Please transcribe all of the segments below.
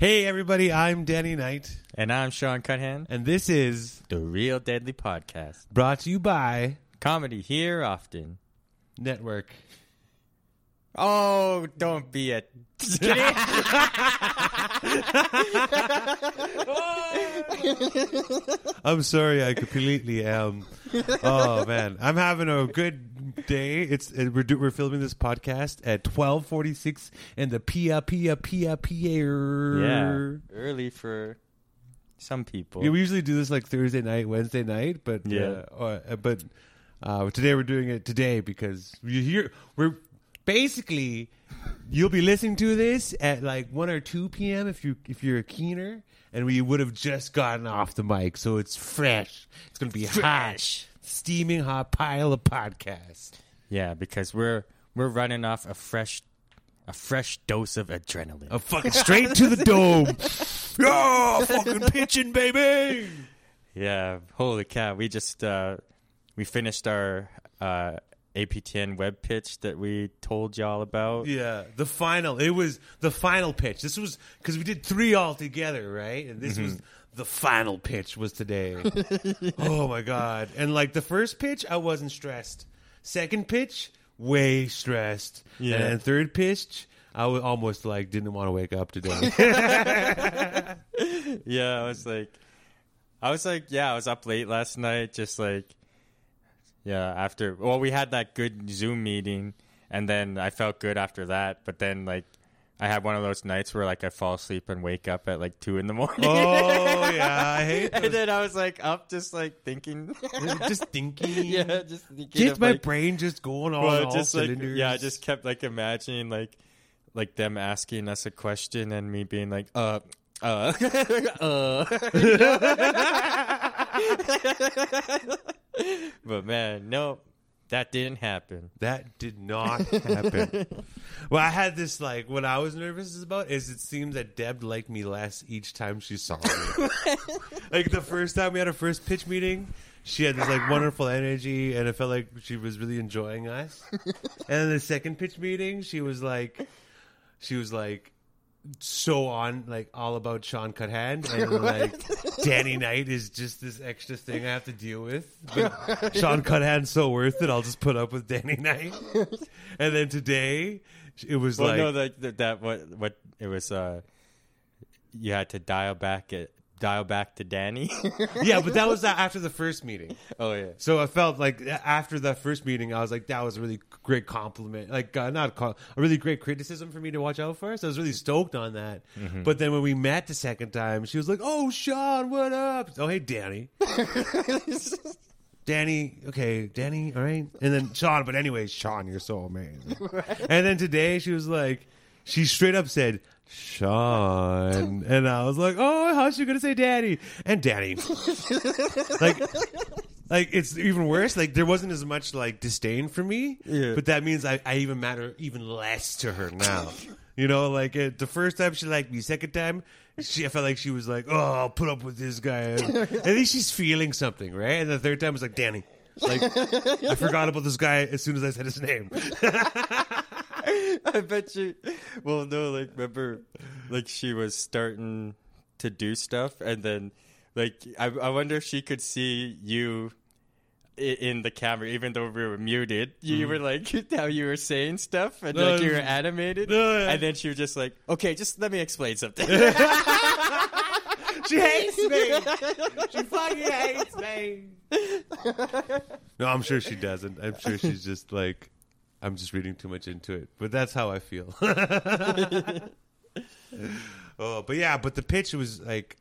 Hey, everybody, I'm Danny Knight, And I'm Sean Cuthand, and this is the Real Deadly Podcast. brought to you by Comedy here often. Network. Oh, don't be a. I'm sorry, I completely am. Oh man, I'm having a good day. It's uh, we're do, we're filming this podcast at 12:46 in the Pia Pia Pia Pier. yeah, early for some people. Yeah, we usually do this like Thursday night, Wednesday night, but Yeah. uh, uh, but uh, today we're doing it today because you hear we're basically you'll be listening to this at like one or two p.m. if you if you're a keener, and we would have just gotten off the mic, so it's fresh. It's gonna be hot, steaming hot pile of podcast. yeah, because we're we're running off a fresh a fresh dose of adrenaline. I'm fucking straight to the dome. Yeah, fucking pitching, baby. Yeah, holy cow! We just uh, we finished our uh, APTN web pitch that we told y'all about. Yeah, the final. It was the final pitch. This was because we did three all together, right? And this was mm-hmm. the final pitch was today. oh my god! And like the first pitch, I wasn't stressed. Second pitch, way stressed. Yeah. And then third pitch, I was almost like didn't want to wake up today. Yeah, I was like, I was like, yeah, I was up late last night, just like, yeah, after, well, we had that good Zoom meeting, and then I felt good after that, but then, like, I had one of those nights where, like, I fall asleep and wake up at, like, two in the morning. oh yeah, I hate and then I was, like, up just, like, thinking, just thinking. yeah, just thinking Get my like, brain just going on well, all just, like, yeah, I just kept, like, imagining, like, like them asking us a question and me being like, uh, uh, uh. But man, no, that didn't happen. That did not happen. well, I had this like what I was nervous about is it seems that Deb liked me less each time she saw me. like the first time we had our first pitch meeting, she had this like wonderful energy and it felt like she was really enjoying us. and then the second pitch meeting, she was like she was like so on like all about Sean Cuthand and like Danny Knight is just this extra thing I have to deal with. But Sean Cuthand's so worth it. I'll just put up with Danny Knight. And then today it was Well, like no, that, that that what what it was. uh You had to dial back it, dial back to Danny. yeah, but that was after the first meeting. oh yeah, So I felt like after that first meeting, I was like, that was a really great compliment. Like, uh, not a, a really great criticism for me to watch out for. So I was really stoked on that. But then when we met the second time, she was like, oh, Sean, what up? Oh, hey, Danny. Danny, okay, Danny, all right. And then Sean, but anyways, Sean, you're so amazing. And then today she was like, she straight up said, Sean. And I was like, oh, how's she going to say Daddy? And Danny. like, like it's even worse. Like there wasn't as much like disdain for me, Yeah. but that means I, I even matter even less to her now. you know, like it, the first time she liked me, second time she I felt like she was like, oh, I'll put up with this guy. At least she's feeling something, right? And the third time was like, Danny. Like I forgot about this guy as soon as I said his name. I bet you. Well, no, like remember, like she was starting to do stuff, and then, like I, I wonder if she could see you i- in the camera, even though we were muted. You mm-hmm. were like how you were saying stuff, and No, like you were it's- animated, No, yeah. and then she was just like, "Okay, just let me explain something." She hates me. She fucking hates me. No, I'm sure she doesn't. I'm sure she's just like, I'm just reading too much into it. But that's how I feel. oh, but yeah, but the pitch was like,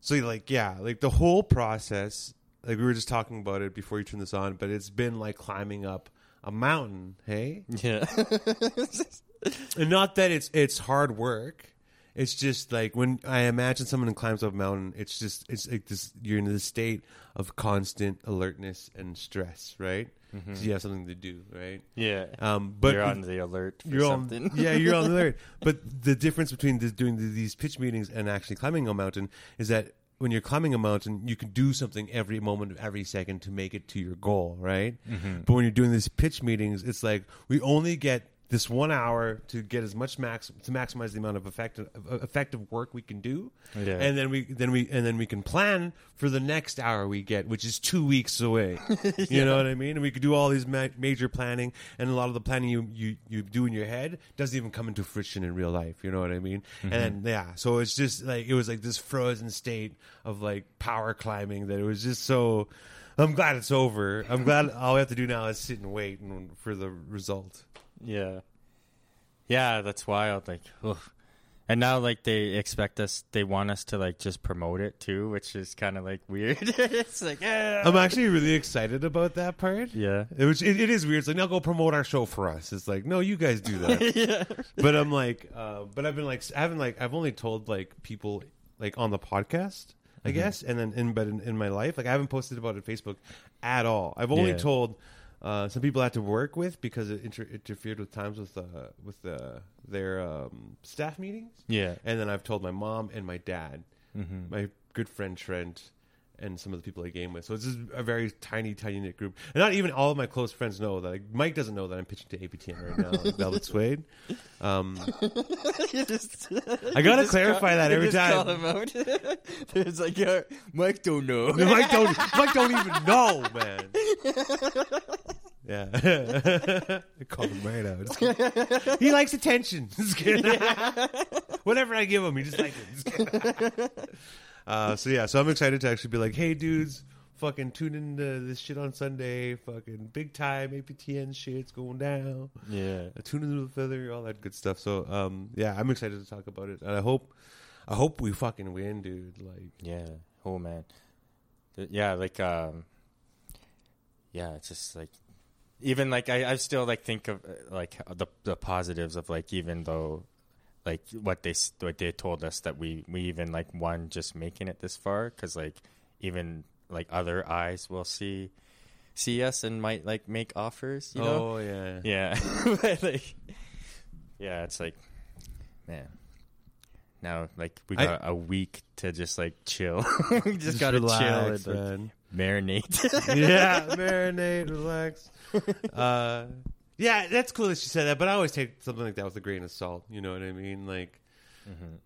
so like, yeah, like the whole process, like we were just talking about it before you turn this on, but it's been like climbing up a mountain, hey? yeah, And not that it's it's hard work. It's just like when I imagine someone climbs up a mountain, it's just it's like this you're in this state of constant alertness and stress, right? So you have something to do, right? yeah. Um, but you're on the alert for you're something. on yeah you're on the alert. But the difference between the, doing the, these pitch meetings and actually climbing a mountain is that when you're climbing a mountain, you can do something every moment of every second to make it to your goal, right? But when you're doing these pitch meetings, it's like we only get this one hour to get as much max to maximize the amount of effective effective work we can do, Yeah. and then we then we and then we can plan for the next hour we get, which is two weeks away. You know what I mean? And we could do all these ma- major planning, and a lot of the planning you, you you do in your head doesn't even come into fruition in real life. You know what I mean? Mm-hmm. And yeah, so it's just like it was like this frozen state of like power climbing that it was just so. I'm glad it's over. I'm glad all we have to do now is sit and wait and, for the result. Yeah. Yeah, that's wild. Like, ugh. and now like they expect us, they want us to like just promote it too, which is kind of like weird. it's like, yeah, I'm actually really excited about that part. yeah, It, was, it, it is weird. It's like, now go promote our show for us. It's like, no, you guys do that. yeah, but I'm like, uh, but I've been like, I haven't like, I've only told like people like on the podcast, I guess, and then in but in, in my life, like I haven't posted about it on Facebook at all. I've only Yeah. told uh, some people I had to work with because it inter- interfered with times with uh, with uh, their um, staff meetings, yeah. and then I've told my mom and my dad, Mm-hmm. my good friend Trent. And some of the people I game with, so it's just a very tiny, tiny knit group, and not even all of my close friends know that. Like, Mike doesn't know that I'm pitching to APTN right now, like Velvet Suede. Um, I gotta clarify that every time. Call him out. It's like, yeah, Mike don't know. Mike don't, Mike don't even know, man. Yeah, I called him right out. Just kidding. He likes attention. Just kidding. Whatever I give him, he just likes it. Just. Uh, so yeah, so I'm excited to actually be like, hey, dudes, fucking tune into this shit on Sunday. Fucking big time APTN shit's going down. yeah, a tune into the feather, all that good stuff. So, um, yeah, I'm excited to talk about it, and I hope, I hope we fucking win, dude. Like, yeah. Oh man, yeah. Like, um, yeah. It's just like, even like I, I still like think of like the the positives of like even though. Like what they what they told us that we we even like won just making it this far because like even like other eyes will see see us and might like make offers you know oh yeah, Yeah. But, like, yeah, it's like, man. Now, like, we got a week to just like chill. we just, Just gotta relax, chill and like, man. Marinate. yeah, marinate, relax. Uh, yeah, that's cool that she said that, but I always take something like that with a grain of salt. You know what I mean? Like, Mm-hmm.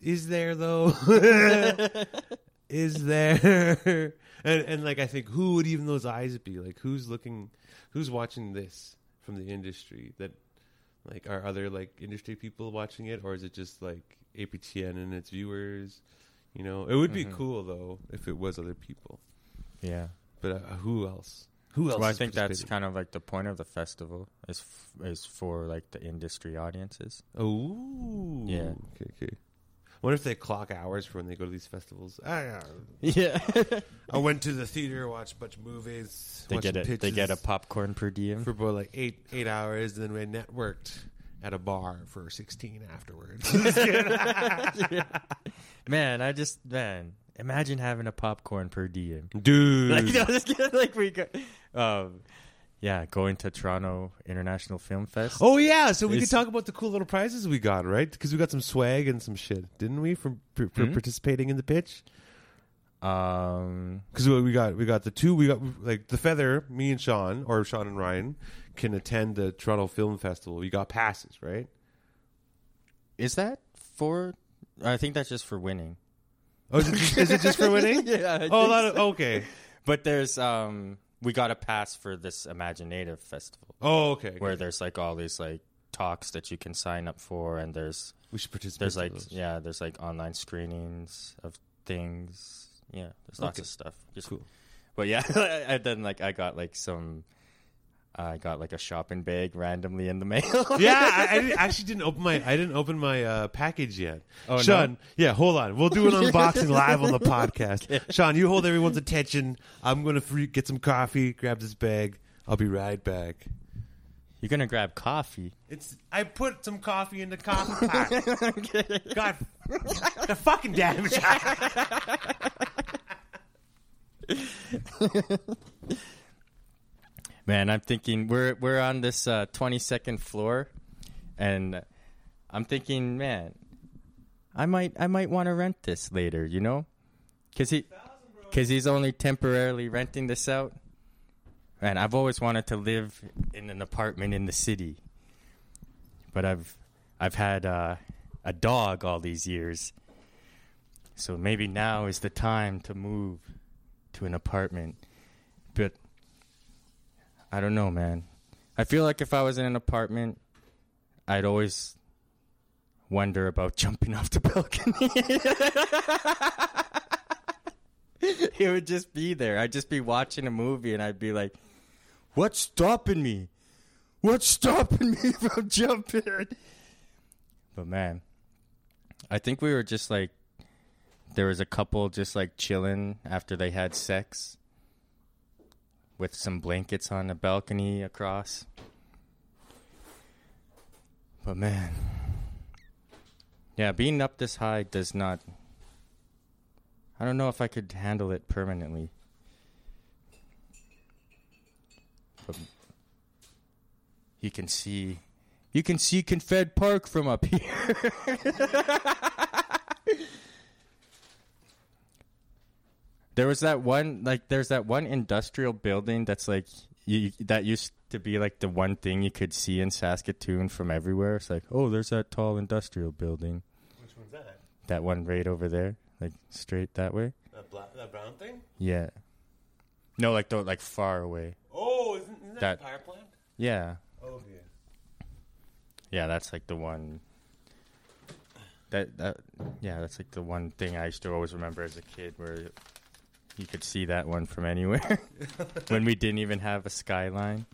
is there though? is there? And and like I think who would even those eyes be? Like who's looking, who's watching this from the industry? That like are other like industry people watching it, or is it just like APTN and its viewers? You know, it would be Mhm. cool though if it was other people. yeah. But uh, who else? Who else? Well, I think that's kind of like the point of the festival is f- is for like the industry audiences. Oh, Yeah. Okay, okay. I wonder if they clock hours for when they go to these festivals. I, Yeah. I went to the theater, watched a bunch of movies. they get a they get a popcorn per diem. for about like eight eight hours, and then we networked at a bar for sixteen afterwards. man, I just man, imagine having a popcorn per diem. Dude, like, no, just kidding, like we go, um, yeah, going to Toronto International Film Fest. Oh yeah, so we It's- could talk about the cool little prizes we got, right? Because we got some swag and some shit, didn't we, for, for, for Hmm? participating in the pitch? Um, Because we got we got the two we got like the feather. Me and Sean or Sean and Ryan can attend the Toronto Film Festival. We got passes, right? is that for? I think that's just for winning. Oh, is it just, is it just for winning? yeah. I Oh, a lot of okay. But there's um, we got a pass for this imagineNATIVE Festival Oh, okay. where there's like all these like talks that you can sign up for, and there's we should participate. there's like those. yeah, there's like online screenings of things. Yeah, there's lots Okay. of stuff. Just Cool. But yeah, and then like I got like some, I got like a shopping bag randomly in the mail. yeah, I, I didn't, actually didn't open my I didn't open my uh, package yet. Oh, no? Sean, yeah, hold on. We'll do an unboxing live on the podcast. Sean, you hold everyone's attention. I'm gonna free, get some coffee, grab this bag. I'll be right back. You're gonna grab coffee. It's I put some coffee in the coffee pot. God, the fucking damn it. Man, I'm thinking we're we're on this uh, 22nd floor, and I'm thinking, man, I might I might want to rent this later. You know, because he because he's only temporarily renting this out. Man, I've always wanted to live in an apartment in the city. but I've I've had uh, a dog all these years. So maybe now is the time to move to an apartment. I don't know, man. I feel like if I was in an apartment, I'd always wonder about jumping off the balcony. it would just be there. I'd just be watching a movie and I'd be like, What's stopping me? What's stopping me from jumping? But man, I think we were just like, there was a couple just like chilling after they had sex with some blankets on the balcony across. But man, yeah, being up this high does not. I don't know if I could handle it permanently. But you can see, you can see Confed Park from up here. there was that one, like, there's that one industrial building that's like, you, that used to be like the one thing you could see in Saskatoon from everywhere. It's like, oh, there's that tall industrial building. Which one's that? That one right over there, like straight that way. That, black, that brown thing? Yeah. No, like the like far away. Oh, isn't, isn't that, That- a power plant? Yeah, Oh, yeah. yeah, that's like the one. That that yeah, that's like the one thing I used to always remember as a kid, where you could see that one from anywhere when we didn't even have a skyline.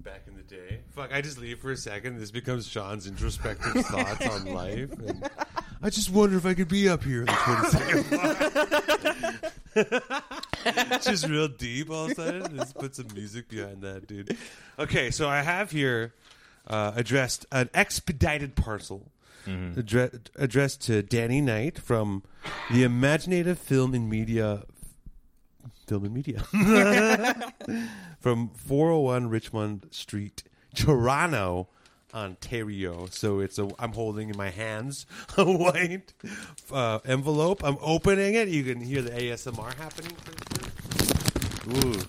Back in the day. Fuck, I just leave for a second. This becomes Sean's introspective thoughts on life. And I just wonder if I could be up here in the 22nd block. It's just real deep all of a sudden. Just put some music behind that, dude. Okay, so I have here uh, addressed an expedited parcel addre- addressed to Danny Knight from the imagineNATIVE Film and Media Film and Media from 401 Richmond Street, Toronto, Ontario. So it's a I'm holding in my hands a white uh, envelope. I'm opening it. You can hear the ASMR happening. Ooh.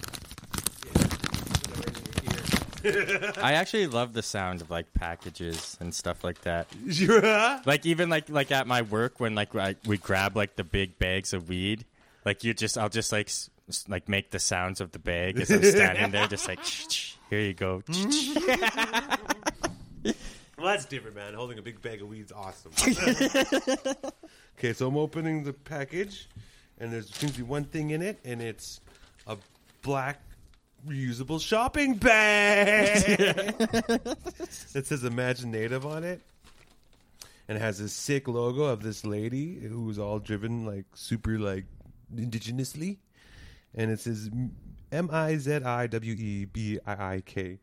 I actually love the sound of like packages and stuff like that. Yeah. Like even like like at my work when like I, we grab like the big bags of weed, like you just I'll just like s- s- like make the sounds of the bag as I'm standing there, just like here you go. Well, that's different, man. Holding a big bag of weed's awesome. okay, so I'm opening the package, and there's seems to be one thing in it, and it's a black reusable shopping bag that says imagineNATIVE on it, and it has this sick logo of this lady who's all driven like super like indigenously, and it says M I Z I W E B I I K.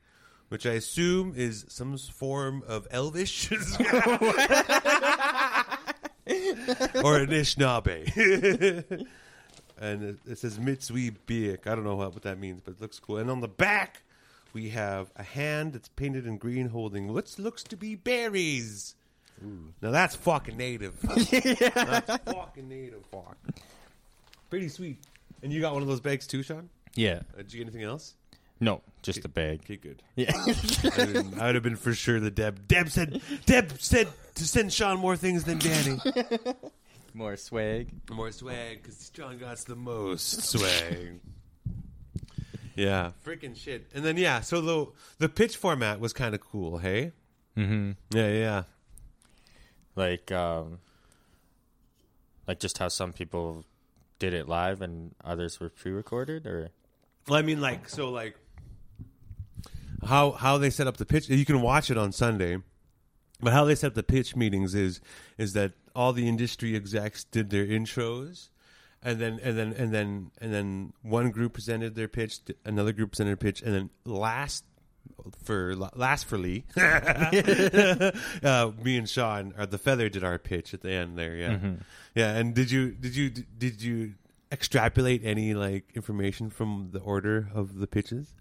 Which I assume is some form of Elvish. Or Anishinaabe. And it, it says Mitsui Biak. I don't know what, what that means, but it looks cool. And on the back, we have a hand that's painted in green holding what looks to be berries. Now that's fucking native. That's fucking native. Fuck. Pretty sweet. And you got one of those bags too, Sean? Yeah, Uh, did you get anything else? no, just a bag. Okay, good. Yeah, I would, have, I would have been for sure the Deb. Deb said. Deb said to send Sean more things than Danny. more swag. more swag because John got the most swag. yeah, freaking shit. And then yeah, so the the pitch format was kind of cool. Hey. Mm-hmm. Yeah, yeah. Like um, like just how some people did it live and others were pre-recorded, or Well, I mean, like, so, like, how how they set up the pitch. You can watch it on Sunday, but how they set up the pitch meetings is is that all the industry execs did their intros, and then and then and then and then one group presented their pitch, another group presented their pitch, and then last for last for Lee, uh, me and Sean, or the feather, did our pitch at the end there. Yeah, yeah. And did you did you did you extrapolate any like information from the order of the pitches?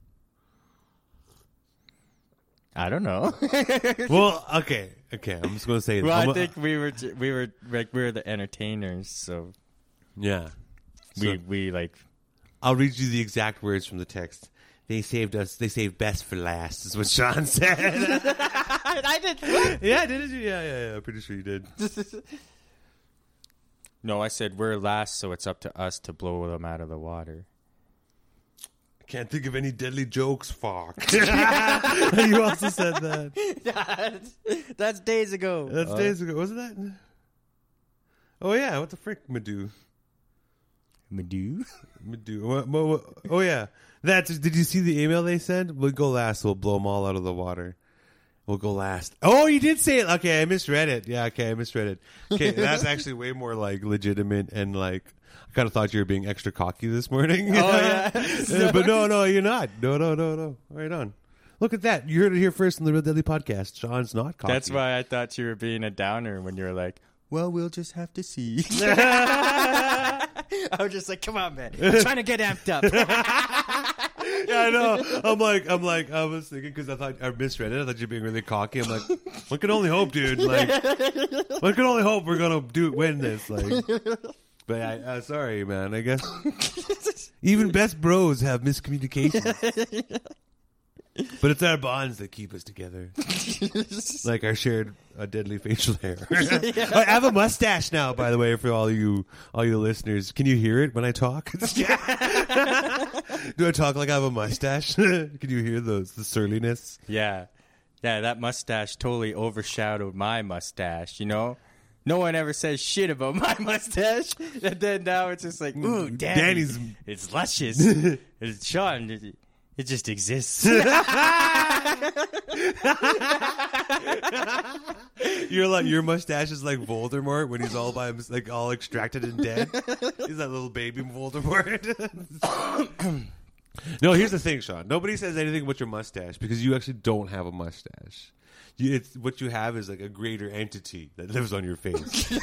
I don't know. well, okay, okay. I'm just gonna say. well, I'm I a- think we were j- we were like we were the entertainers, so yeah. we So- we like I'll read you the exact words from the text. They saved us. They saved best for last. Is what Sean said. I did. yeah, didn't you? Yeah, yeah, yeah. I'm pretty sure you did. No, I said we're last, so it's up to us to blow them out of the water. Can't think of any deadly jokes. Fuck. you also said that. that's, that's days ago. That's uh, days ago. Wasn't that? Oh yeah. What the frick, Madu? Madu. Madu. Oh yeah. That's. Did you see the email they sent? We'll go last. We'll blow them all out of the water. We'll go last. Oh, you did say it. Okay, I misread it. Yeah, okay, I misread it. Okay, that's actually way more like legitimate and like. I kind of thought you were being extra cocky this morning. Oh, yeah. But no, no, you're not. No, no, no, no. Right on. Look at that. You heard it here first on the Real Deadly podcast. Sean's not cocky. That's why I thought you were being a downer when you were like, "Well, we'll just have to see." I was just like, "Come on, man! I'm trying to get amped up." Yeah, I know. I'm like, I'm like, I was thinking because I thought I misread it. I thought you were being really cocky. I'm like, one can only hope, dude. Like, one can only hope we're gonna do win this. Like, but I, uh, sorry, man. I guess even best bros have miscommunication. But it's our bonds that keep us together, like our shared uh, deadly facial hair. I have a mustache now, by the way, for all you all you listeners. Can you hear it when I talk? Do I talk like I have a mustache? Can you hear those the surliness? yeah, yeah, that mustache totally overshadowed my mustache. You know, no one ever says shit about my mustache, and then now it's just like, "Ooh, Danny, Danny's- it's luscious." it's Sean. It, it just exists. You're like your mustache is like Voldemort when he's all by him, like all extracted and dead. He's that little baby Voldemort. No, here's the thing, Sean. Nobody says anything about your mustache because you actually don't have a mustache. You, it's what you have is like a greater entity that lives on your face.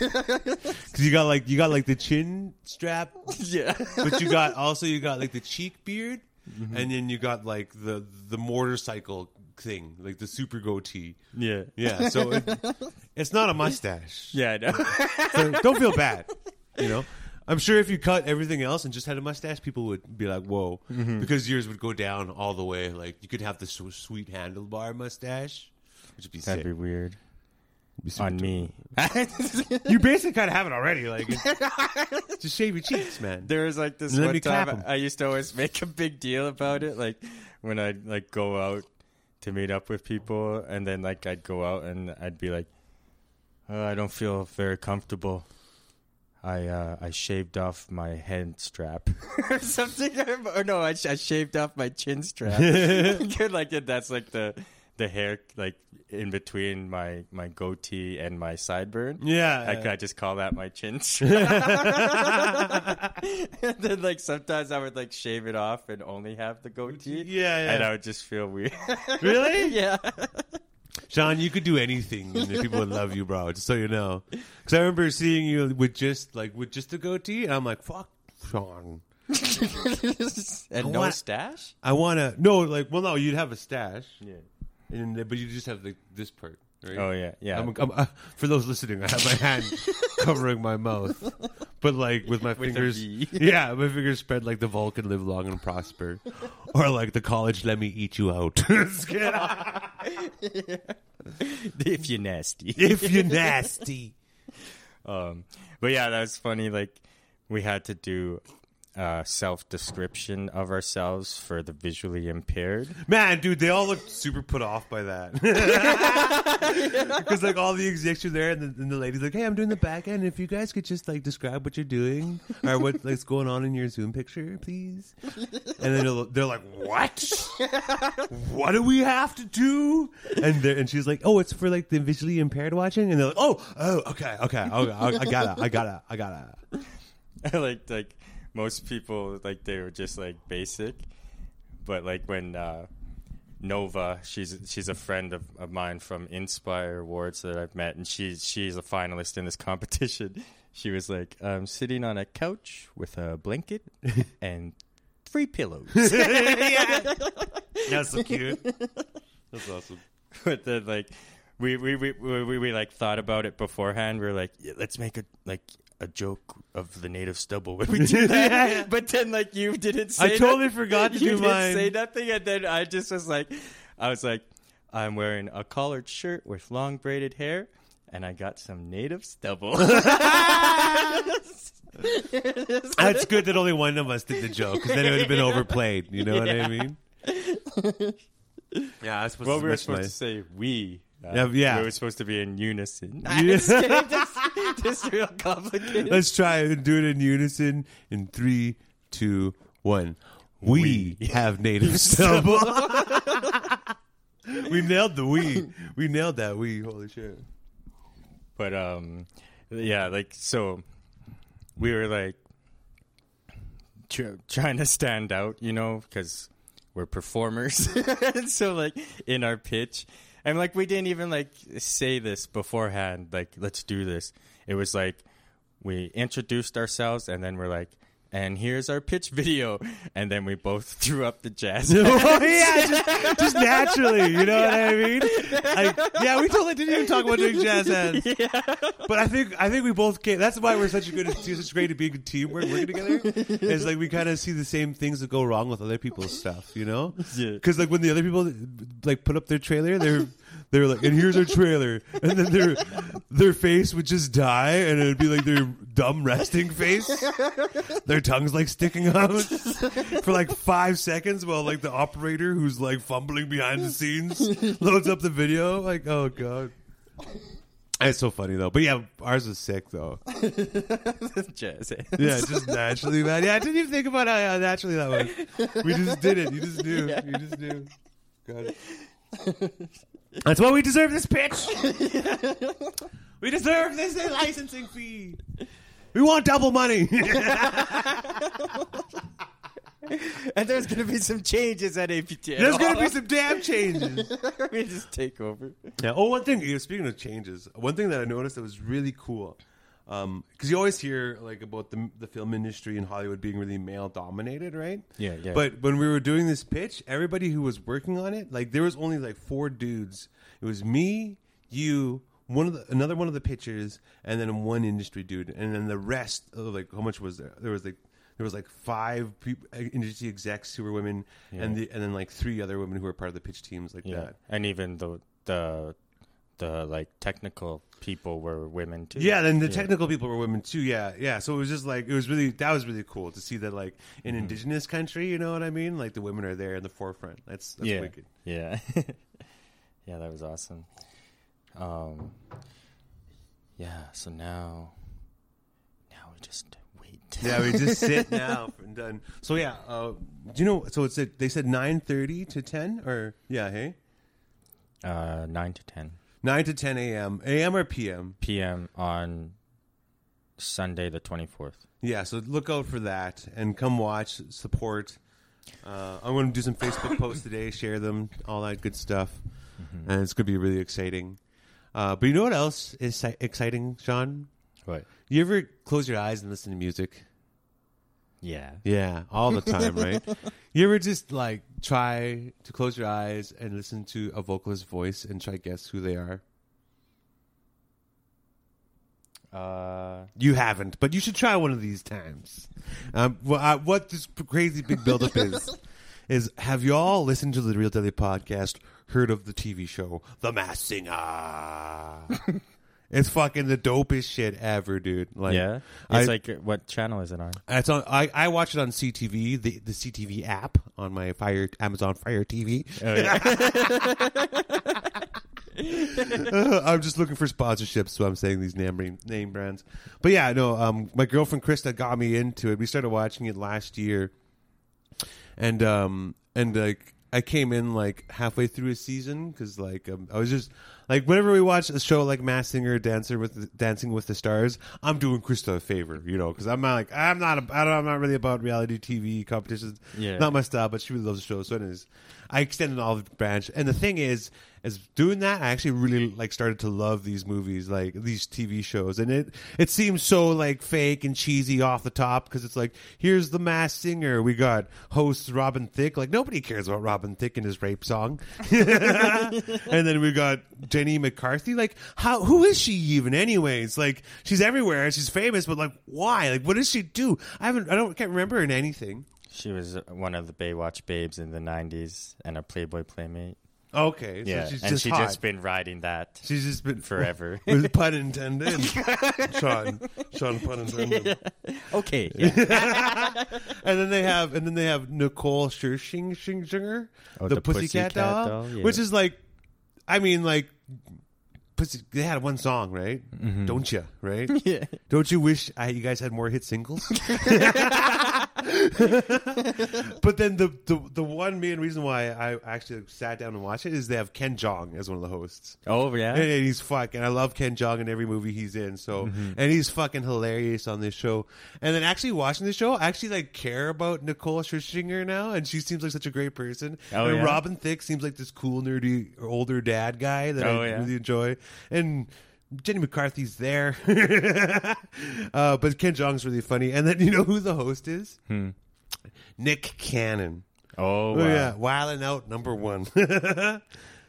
Because you got like you got like the chin strap, yeah. but you got also you got like the cheek beard, mm-hmm. and then you got like the the motorcycle thing, like the super goatee. Yeah. Yeah, so it, it's not a mustache. Yeah, I know. So don't feel bad. You know, I'm sure if you cut everything else and just had a mustache, people would be like, "Whoa," mm-hmm. because yours would go down all the way. Like you could have the s- sweet handlebar mustache, which would be That'd sick. be weird Be on me. You basically kind of have it already. Like, just shave your cheeks, man. there was like this Let one me clap time 'em. I used to always make a big deal about it, like when I'd like go out to meet up with people, and then like I'd go out and I'd be like, oh, I don't feel very comfortable. I uh, I shaved off my head strap or something, or no, I, sh- I shaved off my chin strap. like that's like the the hair like in between my my goatee and my sideburn. Yeah, I, I just call that my chin strap. and then, like, sometimes I would, like, shave it off and only have the goatee. Yeah, yeah. And I would just feel weird. really, yeah. Sean, you could do anything, and people would love you, bro. Just so you know, because I remember seeing you with just like with just a goatee, and I'm like, "Fuck, Sean." and no want- stash? I want to no, like, well, no, you'd have a stash, Yeah. and but you just have the, this part, right? Oh, yeah. Yeah. I'm, I'm, uh, for those listening, I have my hand covering my mouth, but like with my With fingers, V. yeah, my fingers spread like the Vulcan live long and prosper, or like the college let me eat you out. If you're nasty. if you're nasty. Um, but yeah, that was funny. Like, we had to do uh, self description of ourselves for the visually impaired. Man, dude, they all looked super put off by that. Because like all the execs are there, and the, and the lady's like, "Hey, I'm doing the back end. If you guys could just like describe what you're doing or what like's going on in your Zoom picture, please." And then they're- they're like, "What? what do we have to do?" And they're, and she's like, "Oh, it's for like the visually impaired watching." And they're like, "Oh, oh, okay, okay, okay, I I gotta, I gotta, I gotta." like like most people like they were just like basic but like when uh nova she's she's a friend of, of mine from Indspire awards that i've met and she's she's a finalist in this competition she was like i'm sitting on a couch with a blanket and three pillows yeah. That's so cute. That's awesome. but then like we we, we we we we like thought about it beforehand. We are like, yeah, let's make a like a joke of the native stubble when we do that. Yeah, yeah. But then like you didn't say I totally nothing. forgot to you do didn't mine. say nothing, and then I just was like, I was like, I'm wearing a collared shirt with long braided hair, and I got some native stubble. That's good that only one of us did the joke because then it would have been overplayed. You know what I mean? Yeah, I was supposed well, to we were supposed my- to say we. Uh, Yeah, yeah. We were supposed to be in unison. Yeah. this, this real complicated. Let's try and do it in unison in three, two, one. We, We. have native stubble. we nailed the we. We nailed that we. Holy shit. But um, yeah, like so, we were like tr- trying to stand out, you know, because we're performers. so like in our pitch, and like we didn't even like say this beforehand. Like let's do this. It was like we introduced ourselves, and then we're like. And here's our pitch video, and then we both threw up the jazz. oh yeah, just, just naturally. You know what I mean? Like, yeah, we totally didn't even talk about doing jazz hands. Yeah. But I think I think we both came. That's why we're such a good, such great at being a team. We're working together. Is like we kind of see the same things that go wrong with other people's stuff. You know? Yeah. Because like when the other people like put up their trailer, they're they're like, and here's our trailer, and then their their face would just die, and it'd be like their dumb resting face. Their tongue's like sticking out for like five seconds while like the operator who's like fumbling behind the scenes loads up the video. Like, oh god. It's so funny though. But yeah, ours was sick though. Yeah, just naturally, man. Yeah, I didn't even think about how, how naturally that was. We just did it. You just knew. You just knew. Got it. That's why we deserve this pitch. we deserve this licensing fee. We want double money. and there's gonna be some changes at APT. There's gonna be some damn changes. we just take over. Yeah. Oh, one thing. yeah, Speaking of changes, one thing that I noticed that was really cool, Um, because you always hear like about the the film industry in Hollywood being really male dominated, right? Yeah, yeah. But when we were doing this pitch, everybody who was working on it, like there was only like four dudes. It was me, you, one of the another one of the pitchers, and then one industry dude, and then the rest. Of, like how much was there? There was like. There was like five peop uh, industry execs who were women, and the, and then like three other women who were part of the pitch teams, like Yeah, that. and even the the the like technical people were women too. Yeah, then the technical people were women too. Yeah, yeah. So it was just like it was really that was really cool to see that like Mm-hmm. in indigenous country, you know what I mean? Like the women are there in the forefront. That's that's yeah, wicked. yeah, yeah. That was awesome. Um, yeah. So now, now we just wait. Yeah, we just sit now and done. So yeah, uh, do you know? So it's at, they said nine thirty to ten, or yeah, hey, uh, nine to ten nine to ten a.m. a.m. or p.m. p.m. on Sunday the twenty fourth. Yeah, so look out for that and come watch, support. Uh, I'm going to do some Facebook posts today, share them, all that good stuff, and it's going to be really exciting. Uh, but you know what else is exciting, Sean? What? You ever close your eyes and listen to music? Yeah. Yeah, all the time, right? You ever just like try to close your eyes and listen to a vocalist's voice and try to guess who they are? Uh, You haven't, but you should try one of these times. Um, well, uh, what this crazy big buildup is is have you all listened to the Real Deadly podcast? Heard of the TV show The Masked Singer? it's fucking the dopest shit ever, dude. Like, yeah. I- It's like what channel is it on? It's on. I, I watch it on CTV, the the CTV app on my Fire Amazon Fire TV. Oh, yeah. I'm just looking for sponsorships, so I'm saying these name name brands. But yeah, no. Um, my girlfriend Krista got me into it. We started watching it last year, and um, and like I came in like halfway through a season because like um, I was just like whenever we watch a show like Masked Singer, Dancer with the, Dancing with the Stars, I'm doing Krista a favor, you know, because I'm not like I'm not a, I don't, I'm not really about reality TV competitions. Yeah. not my style, but she really loves the show. So anyways, I extended an olive branch, and the thing is, as doing that, I actually really like started to love these movies, like these TV shows, and it it seems so like fake and cheesy off the top because it's like here's the masked singer, we got host Robin Thicke, like nobody cares about Robin Thicke and his rape song, and then we got Jenny McCarthy, like how who is she even anyways? Like she's everywhere, she's famous, but like why? Like what does she do? I haven't, I don't can't remember in anything. She was one of the Baywatch babes in the '90s and a Playboy playmate. Okay, so Yeah, she's and just she hot. just been riding that. She's just been Forever. With pun intended. Sean. Sean pun intended. Okay, yeah. And then they have and then they have Nicole Scherzinger, Oh, the, the Pussycat, Pussycat doll, doll, yeah. which is like I mean like Pussy, they had one song, right? Don't you? Right? Mm-hmm. yeah. Don't you wish I, you guys had more hit singles? but then the, the the one main reason why I actually sat down and watched it is they have Ken Jeong as one of the hosts. Oh yeah. And he's fucking. I love Ken Jeong in every movie he's in. So, Mm-hmm. and he's fucking hilarious on this show. And then actually watching the show, I actually like care about Nicole Scherzinger now, and she seems like such a great person. Oh, and yeah? Robin Thicke seems like this cool, nerdy, older dad guy that Oh, I yeah? really enjoy. And Jenny McCarthy's there, uh, but Ken Jeong's really funny. And then you know who the host is? Hmm. Nick Cannon. Oh, Oh wow. yeah, Wildin' Out number one.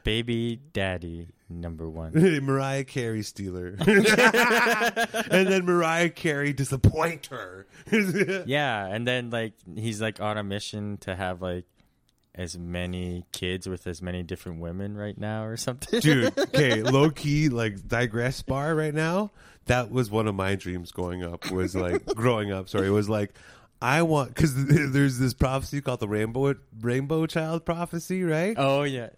Baby daddy number one. Mariah Carey stealer. and then Mariah Carey disappointer. yeah, and then like he's like on a mission to have like as many kids with as many different women right now or something. Dude, okay, low key, like digress bar right now. That was one of my dreams growing up. Was like growing up. Sorry, it was like I want because there's this prophecy called the rainbow rainbow child prophecy, right? Oh yeah.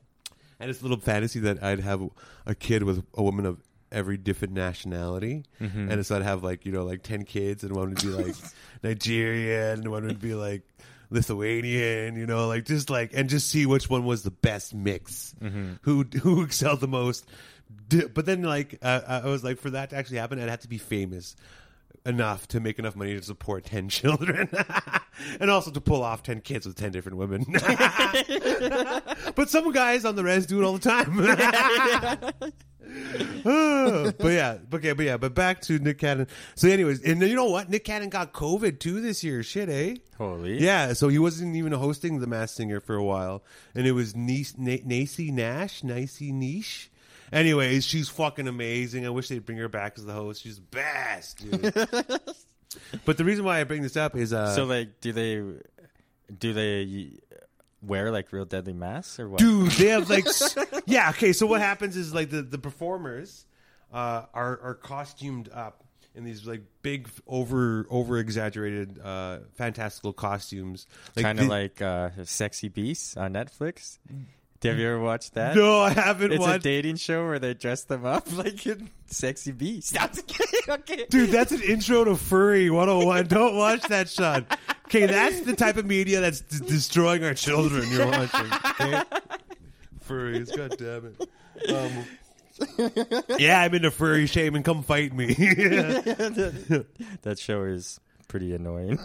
And it's a little fantasy that I'd have a kid with a woman of every different nationality, Mm-hmm. and so I'd have like you know like ten kids, and one would be like Nigerian, and one would be like Lithuanian, you know, like just like and just see which one was the best mix, Mm-hmm. who who excelled the most. But then like uh, I was like, for that to actually happen, I'd have to be famous enough to make enough money to support 10 children. And also to pull off 10 kids with 10 different women. But some guys on the res do it all the time. But yeah okay but yeah but back to nick cannon. So anyways and you know what? Nick cannon got covid too this year. Shit eh? Holy. yeah, so he wasn't even hosting the Masked Singer for a while, and it was Nacy Nash, Nicey Niche. Anyways, she's fucking amazing. I wish they'd bring her back as the host. She's the best, dude. but the reason why I bring this up is, uh, So like, do they do they wear like real deadly masks or what? dude, they have like, s- yeah, okay. So what happens is like the the performers uh, are are costumed up in these like big over over exaggerated uh, fantastical costumes, like kind of the- like uh, Sexy Beasts on Netflix. Have you ever watched that? No, I haven't It's a dating show where they dress them up like sexy beasts. That's okay. Dude, that's an intro to Furry 101. Don't watch that, Sean. Okay, that's the type of media that's d- destroying our children you're watching. Okay? Furries, god damn it. Um, yeah, I'm into furry shaming. Come fight me. That show is pretty annoying.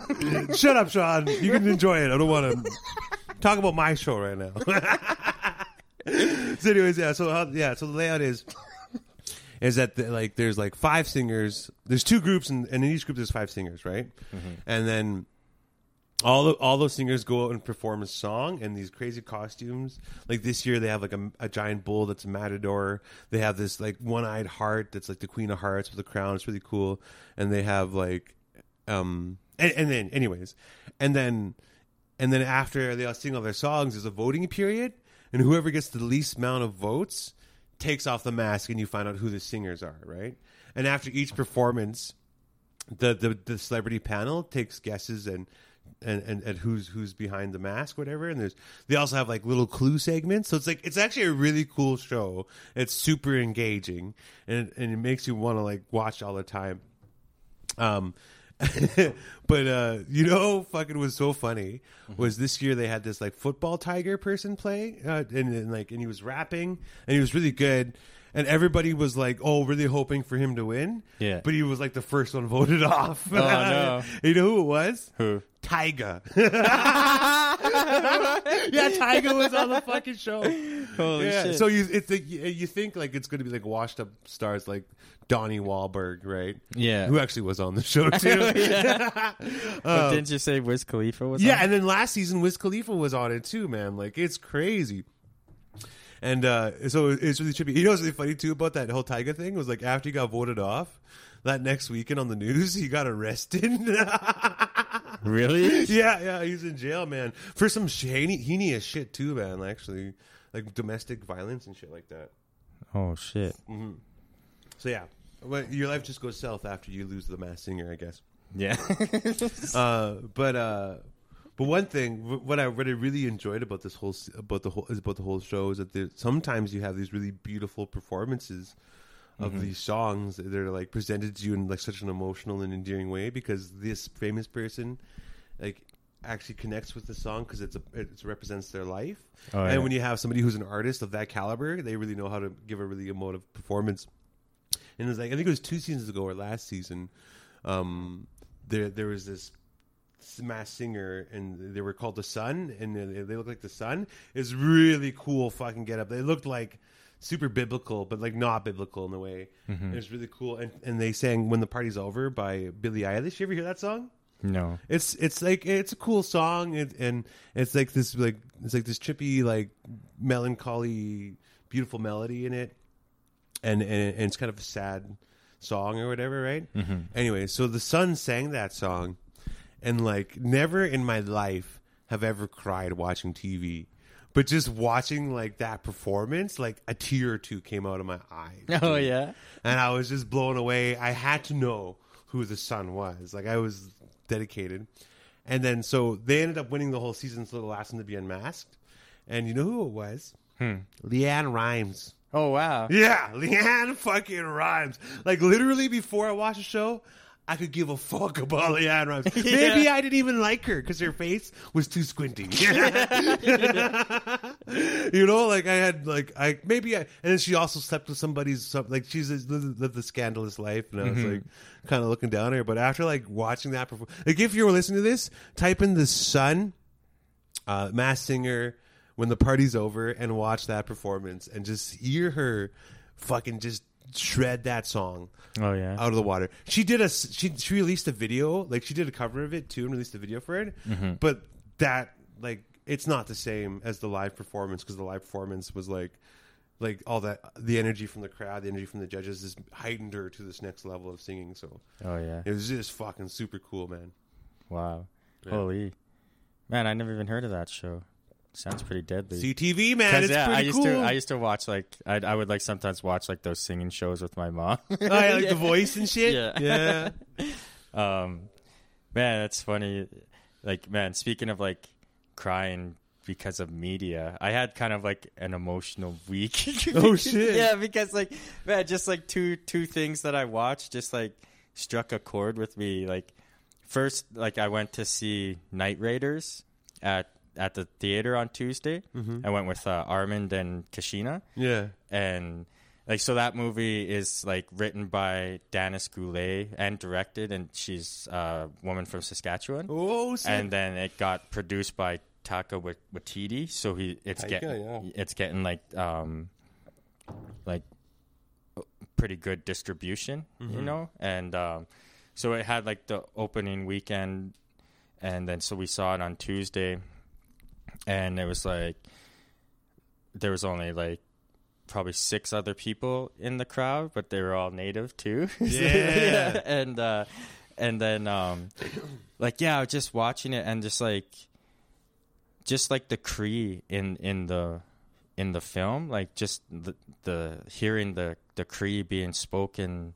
Shut up, Sean. You can enjoy it. I don't want to talk about my show right now. so, anyways, yeah. So, how, yeah. So the layout is is that the, like there's like five singers. There's two groups, and, and in each group there's five singers, right? And then all the, all those singers go out and perform a song in these crazy costumes. Like this year, they have like a, a giant bull that's a matador. They have this like one eyed heart that's like the Queen of Hearts with a crown. It's really cool. And they have like, um, and, and then anyways, and then and then after they all sing all their songs, there's a voting period, and whoever gets the least amount of votes takes off the mask, and you find out who the singers are, right? And after each performance, the the, the celebrity panel takes guesses and. And, and and who's who's behind the mask, whatever. And there's they also have like little clue segments, so it's like it's actually a really cool show. It's super engaging, and and it makes you want to like watch all the time. Um, but uh, you know, fucking was so funny was this year they had this like football tiger person play, uh, and, and like and he was rapping and he was really good, and everybody was like, oh, really hoping for him to win. Yeah. but he was like the first one voted off. Oh, no. you know who it was? Who? Tyga. Yeah, Tyga was on the fucking show. Holy yeah. shit! So you it's like, you you think like it's going to be like washed up stars like Donnie Wahlberg, right? yeah. Who actually was on the show too. But didn't you say Wiz Khalifa was? Yeah, on? and then last season Wiz Khalifa was on it too, man. Like it's crazy. And uh, so it's really trippy. You know what's really funny too about that whole Tyga thing was like after he got voted off, that next weekend on the news he got arrested. really? yeah, yeah, he's in jail, man, for some shady, heinous shit too, man. Actually, like domestic violence and shit like that. Oh shit! Mm-hmm. So yeah, well, your life just goes south after you lose the masked singer, I guess. Yeah. uh, but uh, but one thing, what I what I really enjoyed about this whole about the whole is about the whole show is that there, sometimes you have these really beautiful performances of these songs they're like presented to you in like such an emotional and endearing way because this famous person like actually connects with the song because it's a it represents their life Oh, and yeah. when you have somebody who's an artist of that caliber they really know how to give a really emotive performance and it was like I think it was two seasons ago or last season. Um, there there was this masked singer, and they were called the Sun, and they they looked like the Sun. It's really cool, fucking get up. They looked like super biblical, but like not biblical in a way. Mm-hmm. It was really cool, and and they sang "When the Party's Over" by Billie Eilish. You ever hear that song? no. It's it's like it's a cool song, and, and it's like this like it's like this trippy like melancholy, beautiful melody in it, and and, and it's kind of a sad song or whatever, right? Mm-hmm. Anyway, so the son sang that song, and like never in my life have ever cried watching TV. But just watching like that performance, like a tear or two came out of my eyes Oh yeah. and I was just blown away. I had to know who the son was. Like I was dedicated. And then so they ended up winning the whole season, so the last one to be unmasked. And you know who it was? Hmm. LeAnn Rimes. Oh wow. Yeah, LeAnn fucking Rimes. Like literally before I watched the show, I could give a fuck about LeAnn Rimes. Maybe I didn't even like her because her face was too squinty. you know, like I had like I maybe I and then she also slept with somebody's some, like she's a, lived a scandalous life and I was like kind of looking down at her. But after like watching that, perform- like if you were listening to this, type in the Sun, uh, Masked Singer when the party's over and watch that performance and just hear her fucking just shred that song Oh yeah. out of the water. She did a she she released a video, like she did a cover of it too, and released a video for it. Mm-hmm. But that like it's not the same as the live performance because the live performance was like like all that the energy from the crowd, the energy from the judges, just heightened her to this next level of singing. So Oh yeah. it was just fucking super cool, man. Wow. Yeah. Holy. Man, I never even heard of that show. Sounds pretty deadly. CTV, man, it's yeah, pretty I used cool. to I used to watch like I I would like sometimes watch like those singing shows with my mom. oh, yeah, like the voice and shit. Yeah. yeah. um man, that's funny. Like man, speaking of like crying because of media, I had kind of like an emotional week. Oh, shit. yeah, because like man, just like two two things that I watched just like struck a chord with me. Like first, like I went to see Night Raiders at at the theater on Tuesday. I went with uh, Armand and Kashina Yeah. and like so that movie is like written by Danis Goulet and directed and she's a woman from Saskatchewan Oh, sick. and then it got produced by Taika Wa- Waititi so he it's getting yeah. it's getting like um like pretty good distribution Mm-hmm. you know and um so it had like the opening weekend and then so we saw it on Tuesday and it was like there was only like probably six other people in the crowd, but they were all native too. Yeah. and uh, and then um, like yeah, just watching it and just like just like the Cree in in the in the film, like just the the hearing the the Cree being spoken.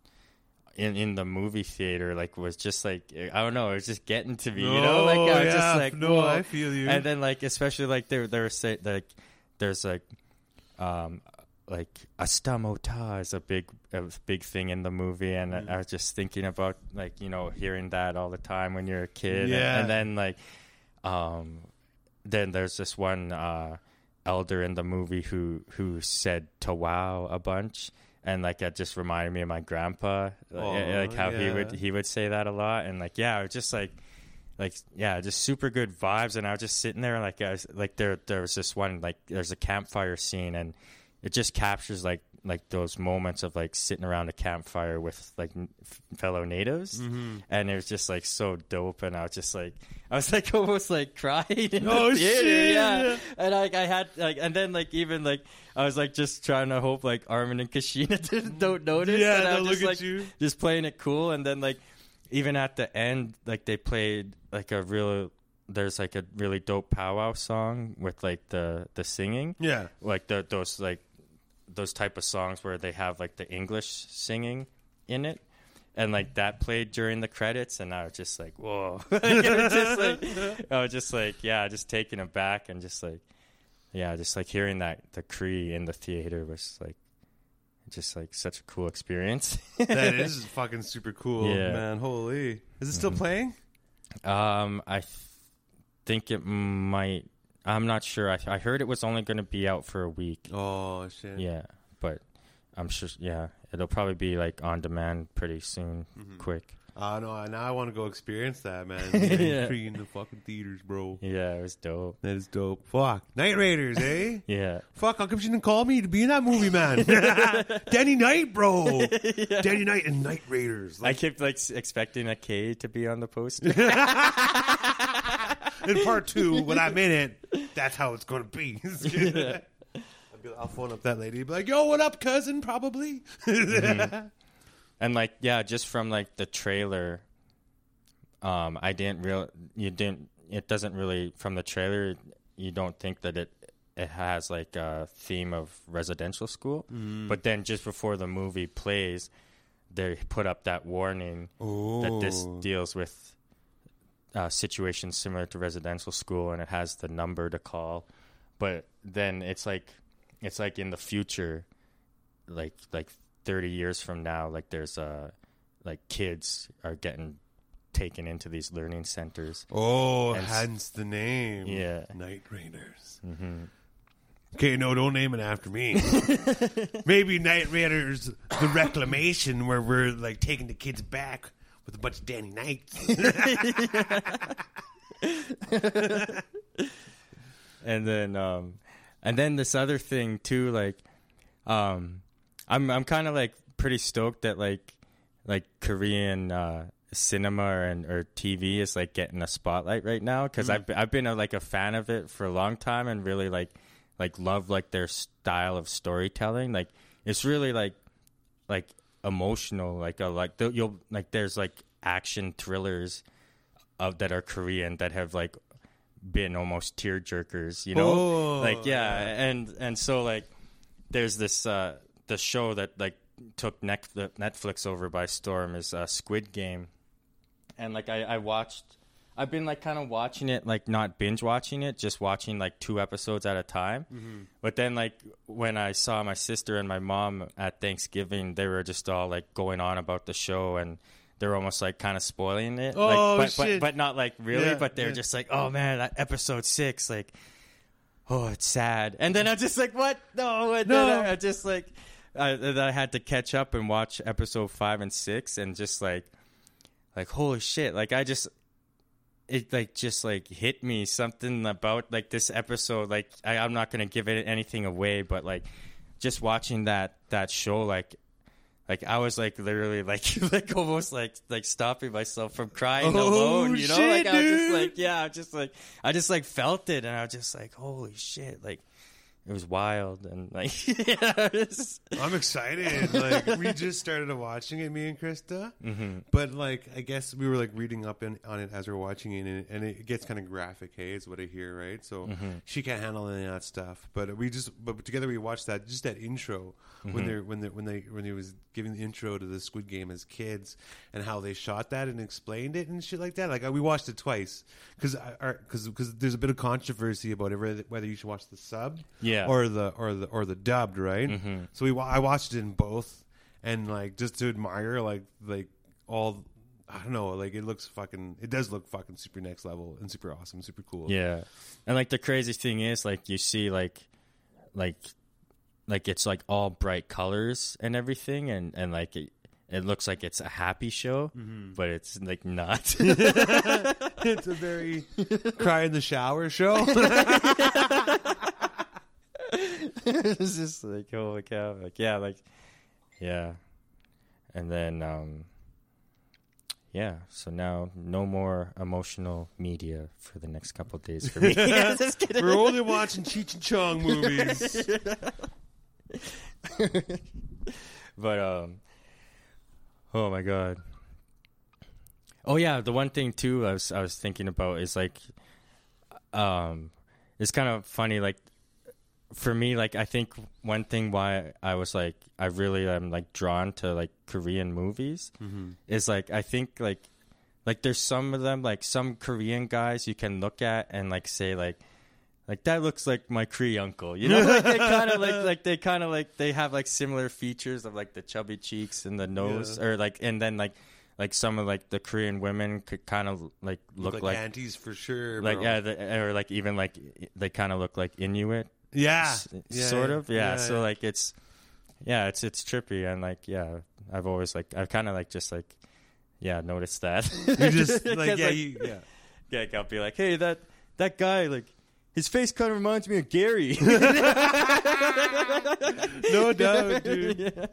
In, in the movie theater, like was just like I don't know, it was just getting to me, you know, like I was yeah. just like no, whoa. I feel you. And then like especially like they were say like there's like um like astamota is a big a big thing in the movie and I, I was just thinking about like you know hearing that all the time when you're a kid and- Yeah. and, then like um then there's this one uh elder in the movie who who said to wow a bunch and like that just reminded me of my grandpa like, oh, Aw, like how he would he would say that a lot and like yeah it was just like like yeah, just super good vibes. And I was just sitting there, like I was, like there there was this one like there's a campfire scene, and it just captures like like those moments of like sitting around a campfire with like fellow natives, Mm-hmm. and it was just like so dope. And I was just like I was like almost like crying in Oh, the theater, shit. yeah. And like I had like and then like even like I was like just trying to hope like Armin and Kashina didn't don't notice. Yeah, and I was just like you. just playing it cool and then like even at the end like they played like a real there's like a really dope powwow song with like the the singing Yeah. like the those like those type of songs where they have like the english singing in it and like that played during the credits and i was just like whoa Like, just like i was just like yeah just taken aback and just like yeah just like hearing that the cree in the theater was like just like such a cool experience That is fucking super cool, Yeah. man. Holy. Is it still playing? Um, I th- think it might. I'm not sure. I, I heard it was only going to be out for a week. Oh, shit. Yeah, but I'm sure. Yeah, it'll probably be like on demand pretty soon, quick. Uh, no, now I want to go experience that, man. Yeah. yeah. In the fucking theaters, bro. Yeah, it was dope. That is dope. Fuck. Night Raiders, eh? Yeah, Fuck, how come she didn't call me to be in that movie, man? Danny Knight, bro. Danny Knight and Night Raiders. I kept like expecting a K to be on the poster. In part two, when I'm in it, that's how it's going to be. I'll, be, I'll phone up that lady. Be like, yo, what up, cousin? Probably. and like yeah just from like the trailer um i didn't real you didn't it doesn't really from the trailer you don't think that it it has like a theme of residential school but then just before the movie plays they put up that warning that this deals with uh, situations similar to residential school and it has the number to call but then it's like it's like in the future like like 30 years from now like there's uh like kids are getting taken into these learning centers Oh, And hence the name. Yeah. Night Raiders. Okay, no, don't name it after me. Maybe Night Raiders, the Reclamation, where we're like taking the kids back with a bunch of Danny Knights. and then um and then this other thing too like um i'm i'm kind of like pretty stoked that like like korean uh cinema and or tv is like getting a spotlight right now because i've, I've been a, like a fan of it for a long time and really like like love like their style of storytelling like it's really like like emotional like a like th- you'll like there's like action thrillers of that are korean that have like been almost tear jerkers, you know? Oh, like yeah, and and so like there's this uh the show that like took Netflix, Netflix over by storm is uh, Squid Game. And like I I watched I've been like kind of watching it like not binge watching it, just watching like two episodes at a time. Mm-hmm. But then like when I saw my sister and my mom at Thanksgiving, they were just all like going on about the show and they were almost like kind of spoiling it. like, Oh, but, shit. but but not like really, Yeah, but they're yeah. just like, oh man, that episode six, like, oh, it's sad. And then I'm just like, what? No, and No. I, I just like, I, I had to catch up and watch episode five and six, and just like, like holy shit, like I just. It like just like hit me something about like this episode. Like I, I'm not gonna give it anything away, but like just watching that that show, like like I was like literally like like almost like like stopping myself from crying Oh, alone, you know? shit, like I was just like yeah, I just like I just like felt it and I was just like holy shit, like it was wild and like yeah, was- I'm excited. Like we just started watching it, me and Krista. Mm-hmm. But like, I guess we were like reading up in, on it as we are watching it, and, and it gets kind of graphic. Hey, is what I hear, right? So she can't handle any of that stuff. But we just, but together we watched that just that intro when they're when they when they when they was giving the intro to the Squid Game as kids and how they shot that and explained it and shit like that. Like we watched it twice because because because there's a bit of controversy about it whether- whether you should watch the sub Yeah. Or the or the or the dubbed, right? Mm-hmm. So we I watched it in both, and like just to admire like like all I don't know, like it looks fucking it does look fucking super next level and super awesome, super cool. yeah. And like the crazy thing is like you see like like like it's like all bright colors and everything and and like it, it looks like it's a happy show, mm-hmm. but it's like not. it's a very cry in the shower show. it's just like holy cow like yeah like yeah. And then um yeah so now no more emotional media for the next couple days for me. Just kidding. We're only watching Cheech and Chong movies. but um oh my god. Oh yeah the one thing too i was i was thinking about is like um it's kind of funny like for me like i think one thing why i was like i really am like drawn to like korean movies mm-hmm. is like i think like like there's some of them like some korean guys you can look at and like say like like that looks like my Cree uncle, you know. Like they kind of like like they kind of like they have like similar features of like the chubby cheeks and the nose, Yeah. or like and then like like some of like the Korean women could kind of like look Look like, like aunties for sure. like bro. yeah, the, or like even like they kind of look like Inuit, yeah, s- Yeah, sort yeah. of. Yeah, so like it's yeah, it's it's trippy and like yeah, I've always like I've kind of like just like yeah noticed that. you just like yeah, you, yeah. yeah, I'll be like, hey, that that guy, like, his face kind of reminds me of Gary. No doubt, dude.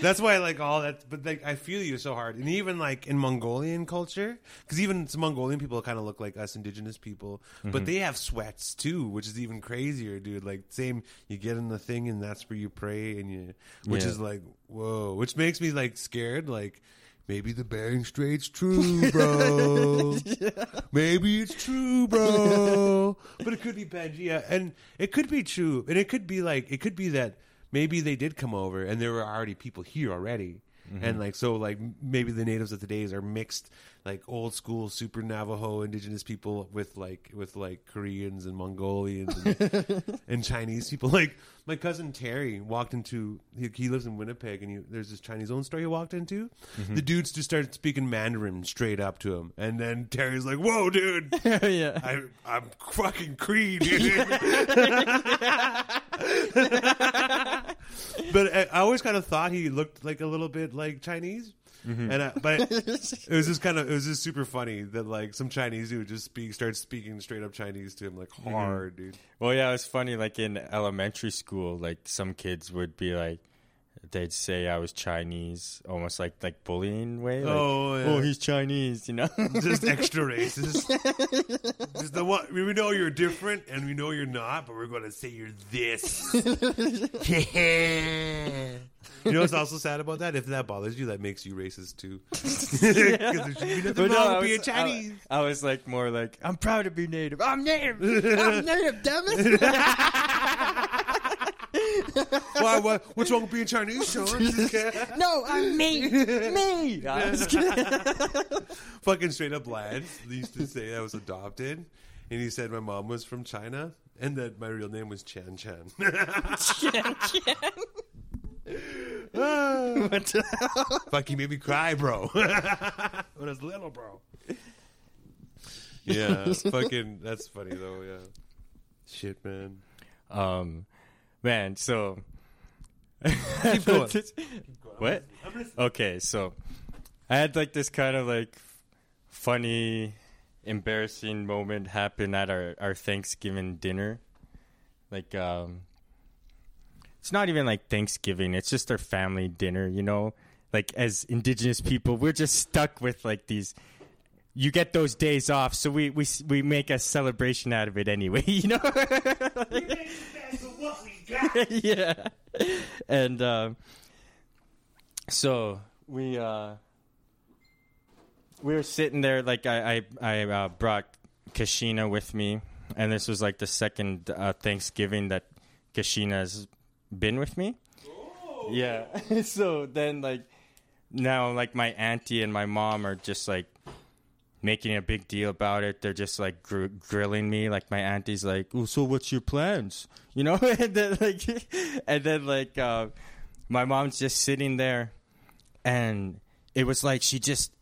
That's why I like all that. But like, I feel you so hard, and even like in Mongolian culture, because even some Mongolian people kind of look like us indigenous people, Mm-hmm. but they have sweats too, which is even crazier, dude. Like same, you get in the thing, and that's where you pray, and you, which Yeah. is like whoa, which makes me like scared, like. Maybe the Bering Strait's true, bro. Maybe it's true, bro. But it could be Pangea, and it could be true, and it could be like it could be that maybe they did come over and there were already people here already, mm-hmm. and like so like maybe the natives of today's are mixed like old school super Navajo indigenous people with like with like Koreans and Mongolians and, and Chinese people. Like my cousin Terry walked into he, he lives in Winnipeg and he, there's this Chinese owned store he walked into. Mm-hmm. The dudes just started speaking Mandarin straight up to him, and then Terry's like, "Whoa, dude." yeah. I, I'm fucking Cree, dude. but I, I always kind of thought he looked like a little bit like Chinese, Mm-hmm. and I, but it was just kind of it was just super funny that like some Chinese dude just speak starts speaking straight up Chinese to him like mm-hmm. hard, dude. Well, yeah, it's funny. Like in elementary school, like some kids would be like, they'd say I was Chinese, almost like like bullying way. Like, Oh, yeah. oh, he's Chinese, you know. Just extra racist. just the what we know you're different and we know you're not, but we're gonna say you're this. yeah. You know what's also sad about that? If that bothers you, that makes you racist too. Because there should be nothing But no, being was- Chinese. I, I was like more like I'm proud to be native. I'm native. I'm native. Damn it. Why? What? What's wrong with being Chinese, Sean? no, I'm me. Me. I was kidding. Fucking straight up lads used to say I was adopted, and he said my mom was from China, and that my real name was Chan Chan. Fuck, he made me cry, bro. when I was little, bro. Yeah, fucking. That's funny though. Yeah. Shit, man. Um, man, so Keep going. what? Okay, so I had like this kind of like funny, embarrassing moment happen at our our Thanksgiving dinner. Like, um, it's not even like Thanksgiving; it's just our family dinner. You know, like as Indigenous people, we're just stuck with like these. You get those days off, so we we we make a celebration out of it anyway. You know. yeah. And um, so we uh, we were sitting there like I I, I uh, brought Kashina with me, and this was like the second uh, Thanksgiving that Kashina's been with me. Yeah. so then like now like my auntie and my mom are just like making a big deal about it. They're just like gr- grilling me. Like my auntie's like, "Oh, so what's your plans?" You know, and then like, and then like, uh, my mom's just sitting there, and it was like she just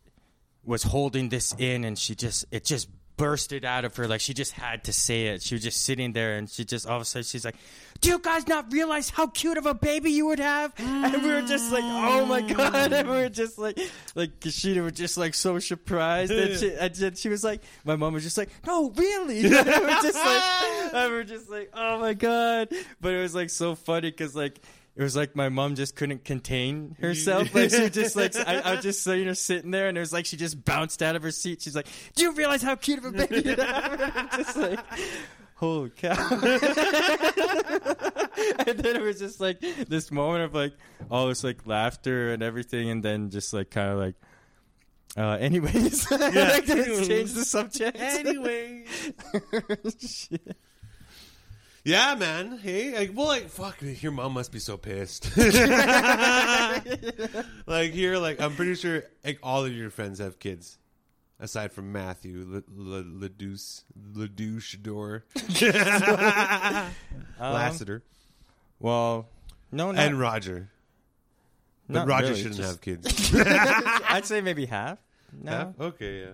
was holding this in, and she just it just bursted out of her. Like she just had to say it. She was just sitting there, and she just all of a sudden she's like, "Do you guys not realize how cute of a baby you would have?" And we were just like, "Oh my mm. god!" And we were just like, like Kashina was just like so surprised, and she, and then she was like, my mom was just like, "No, really?" And we were just like, and we were just like, "Oh my god!" But it was like so funny because like it was like my mom just couldn't contain herself. Like she just like I, I was just seeing her sitting there, and it was like she just bounced out of her seat. She's like, "Do you realize how cute of a baby you have?" Just like, "Holy cow!" and then it was just like this moment of like all this like laughter and everything, and then just like kind of like. Uh, anyways, like, just change the subject. Anyway. Shit. Yeah, man. Hey, like, well, like, fuck, your mom must be so pissed. like, here, like, I'm pretty sure like, all of your friends have kids, aside from Matthew Le- Le- Ledouche, Ledouche Door, Lassiter, Well, no, not, and Roger. But not Roger really, shouldn't just- have kids. I'd say maybe half. No, Yeah? Okay, yeah.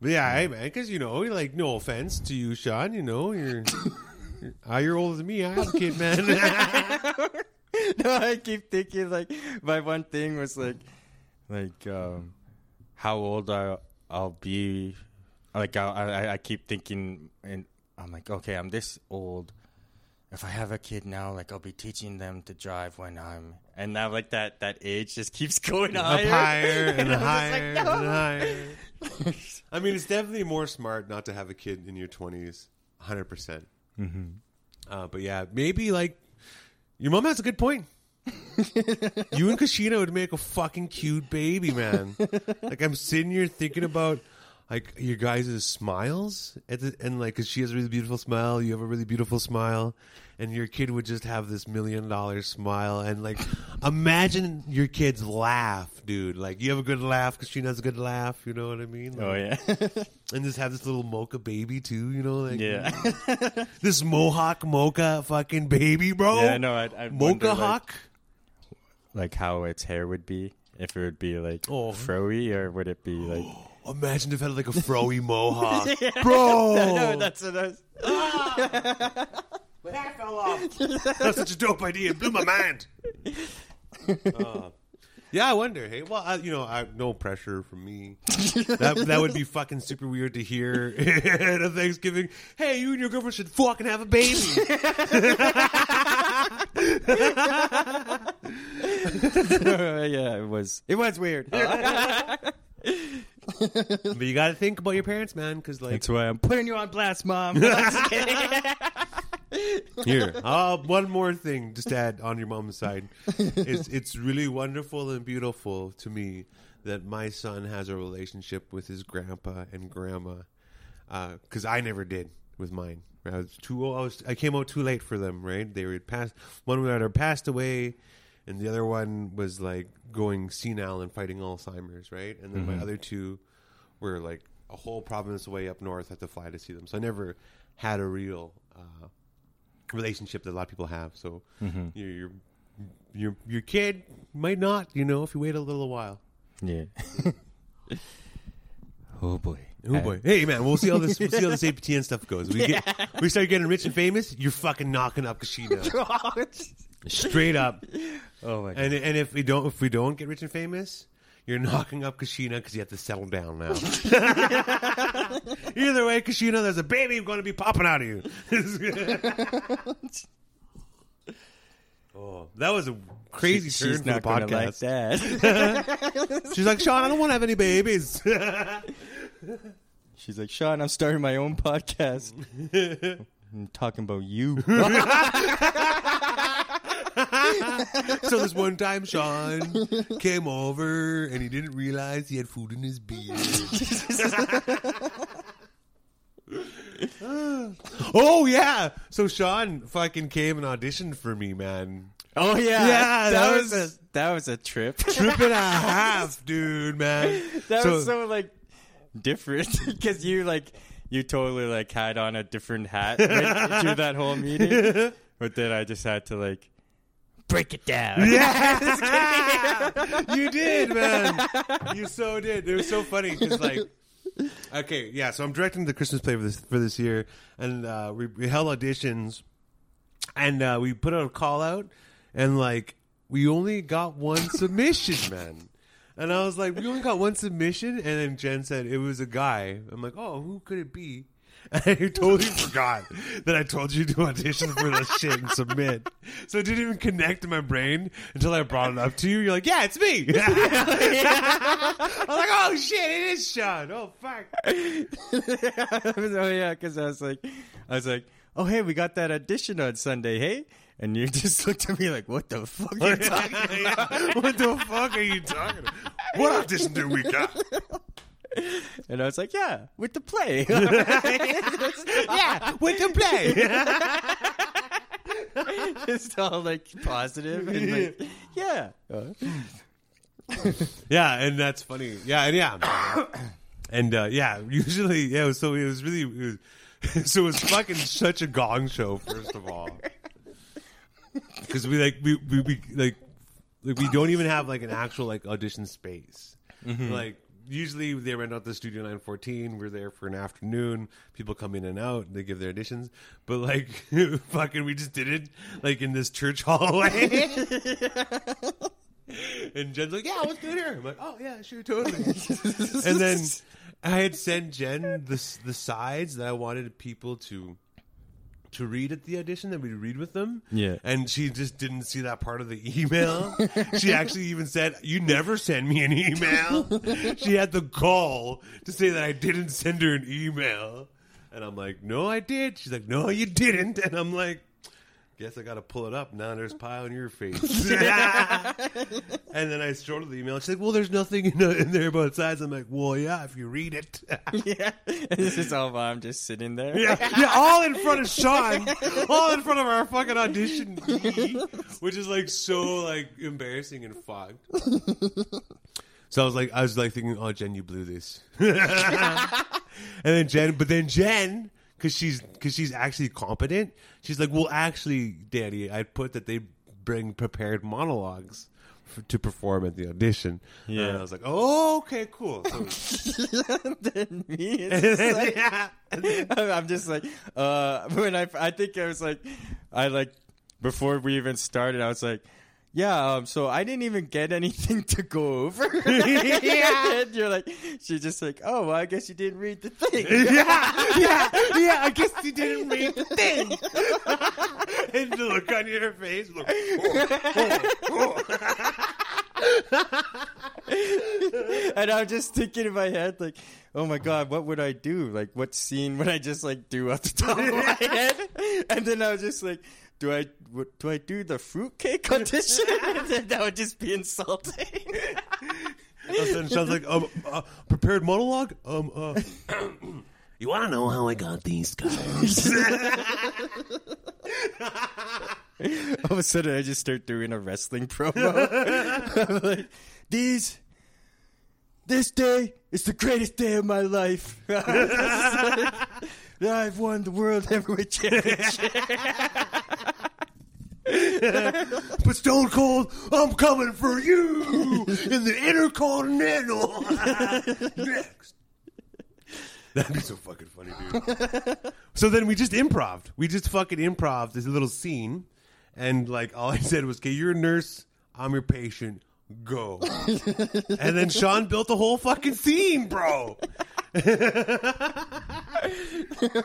But yeah, hey, man, because, you know, like, no offense to you, Sean, you know, you're. You're ah, you're older than me. I have a kid, man. no, I keep thinking like my one thing was like, like um, how old I I'll be. Like I I, I keep thinking, and I'm like, okay, I'm this old. If I have a kid now, like I'll be teaching them to drive when I'm, and now like that that age just keeps going up higher, higher and I was just higher like, and higher. I mean, it's definitely more smart not to have a kid in your twenties, hundred percent. Mm-hmm. Uh, but yeah, maybe like your mom has a good point. you and Kashina would make a fucking cute baby, man. like I'm sitting here thinking about like your guys' smiles, at the, and like, cause she has a really beautiful smile, you have a really beautiful smile, and your kid would just have this million dollar smile, and like, imagine your kids laugh, dude. Like, you have a good laugh, because she has a good laugh. You know what I mean? Oh yeah, and just have this little mocha baby too. You know, like yeah, this mohawk mocha fucking baby, bro. yeah. No, I, I mocha like, hawk. like how its hair would be if it would be like Oh. froey or would it be like? Oh, Imagine if it had like a froey mohawk, bro. no, that's what I was. My hat fell off. That's such a dope idea. It blew my mind. Uh, yeah, I wonder. Hey, well, I, you know, I no pressure from me. That that would be fucking super weird to hear at a Thanksgiving. Hey, you and your girlfriend should fucking have a baby. yeah, it was. It was weird. But you got to think about your parents, man, because like That's why I'm putting you on blast, mom. Here, uh, one more thing just to add on your mom's side. It's it's really wonderful and beautiful to me that my son has a relationship with his grandpa and grandma, because I never did with mine. I was too old. I, was, I came out too late for them. Right? They were past. One was either passed away, and the other one was like going senile and fighting Alzheimer's. Right? And then my mm-hmm. other two were like a whole province away up north. I had to fly to see them, so I never had a real. Uh, relationship that a lot of people have. So mm-hmm. your your your your kid might not, you know, if you wait a little while. yeah. oh boy. Oh boy, uh, hey man, we'll see how this we'll see how this APTN stuff goes. We get we start getting rich and famous. You're fucking knocking up Kashina straight up. oh my god. And and if we don't if we don't get rich and famous, you're knocking up Kashina because you have to settle down now. Either way, Kashina, there's a baby going to be popping out of you. oh, that was a crazy She- turn she's for the not gonna like podcast. that. She's like, Sean, I don't want to have any babies. She's like, Sean, I'm starting my own podcast. I'm talking about you. so this one time, Sean came over and he didn't realize he had food in his beard. oh yeah, so Sean fucking came and auditioned for me, man. oh yeah, Yeah, that, that was, was- a that was a trip. Trip and a half, dude, man. that So- was so like different because you like you totally like had on a different hat right, through that whole meeting, but then I just had to like break it down. Yeah, you did, man. You so did. It was so funny because like Okay, yeah. So I'm directing the Christmas play for this for this year, and uh, we, we held auditions, and uh, we put out a call out, and like we only got one submission, man. And I was like, we only got one submission, and then Jen said it was a guy. I'm like, oh, who could it be? I totally forgot that I told you to audition for this shit and submit. So it didn't even connect to my brain until I brought it up to you. You're like, yeah, it's me. I was like, oh shit, it is Sean. Oh fuck. oh yeah, because I was like, I was like, oh hey, we got that audition on Sunday, hey? And you just looked at me like, what the fuck? Are you talking about? what the fuck are you talking about? What audition did we got? And I was like, yeah, with the play. yeah, with the play. just all like positive and like, yeah. yeah, and that's funny. Yeah, and yeah, and uh, yeah. Usually, yeah. it was- So it was really, it was, so it was fucking such a gong show. First of all, because we like we, we we like like we don't even have like an actual like audition space. Like usually they rent out the studio 914 we're there for an afternoon. People come in and out. They give their auditions but like fucking we just did it like in this church hallway. And jen's like yeah let's do it here. I'm like oh yeah sure totally. And then i had sent jen the, the sides that i wanted people to to read at the audition that we read with them Yeah. and she just didn't see that part of the email. she actually even said, "You never send me an email." she had the gall to say that I didn't send her an email, and I'm like, "No, I did." She's like, "No, you didn't," and I'm like. Guess I got to pull it up. Now there's pie on your face. and then I her the email. She's like, "Well, there's nothing in, in there about size." I'm like, "Well, yeah, if you read it." yeah. This is all I'm just sitting there. Yeah, yeah, all in front of Sean, all in front of our fucking audition, which is like so like embarrassing and fucked. So I was like, I was like thinking, oh Jen, you blew this, and then Jen, but then Jen, because she's because she's actually competent, she's like, well, actually, Daddy, I put that they bring prepared monologues. For, to perform at the audition, Yeah. and I was like, "Oh, okay, cool." So, Then me, it's just like- yeah, then- I'm just like, uh, when I, I think I was like, I like, before we even started, I was like, yeah, um, so I didn't even get anything to go over. Yeah. and you're like, she's just like, oh, well, I guess you didn't read the thing. yeah, yeah, yeah. I guess you didn't read the thing. and the look on your face, look. and I'm just thinking in my head, like, oh my god, what would I do? Like, what scene would I just like do off the top of my head? And then I was just like, do I what, do I do the fruitcake audition? and then that would just be insulting. And sounds like um, uh, prepared monologue. Um, uh, you want to know how I got these guys? All of a sudden, I just start doing a wrestling promo. I'm like, these. This day is the greatest day of my life. I've won the world heavyweight championship. but Stone Cold, I'm coming for you in the Intercontinental. Next. That'd be so fucking funny, dude. so then we just improv. We just fucking improv this little scene, and like all I said was, "Okay, you're a nurse. I'm your patient. Go." and then Sean built the whole fucking scene, bro.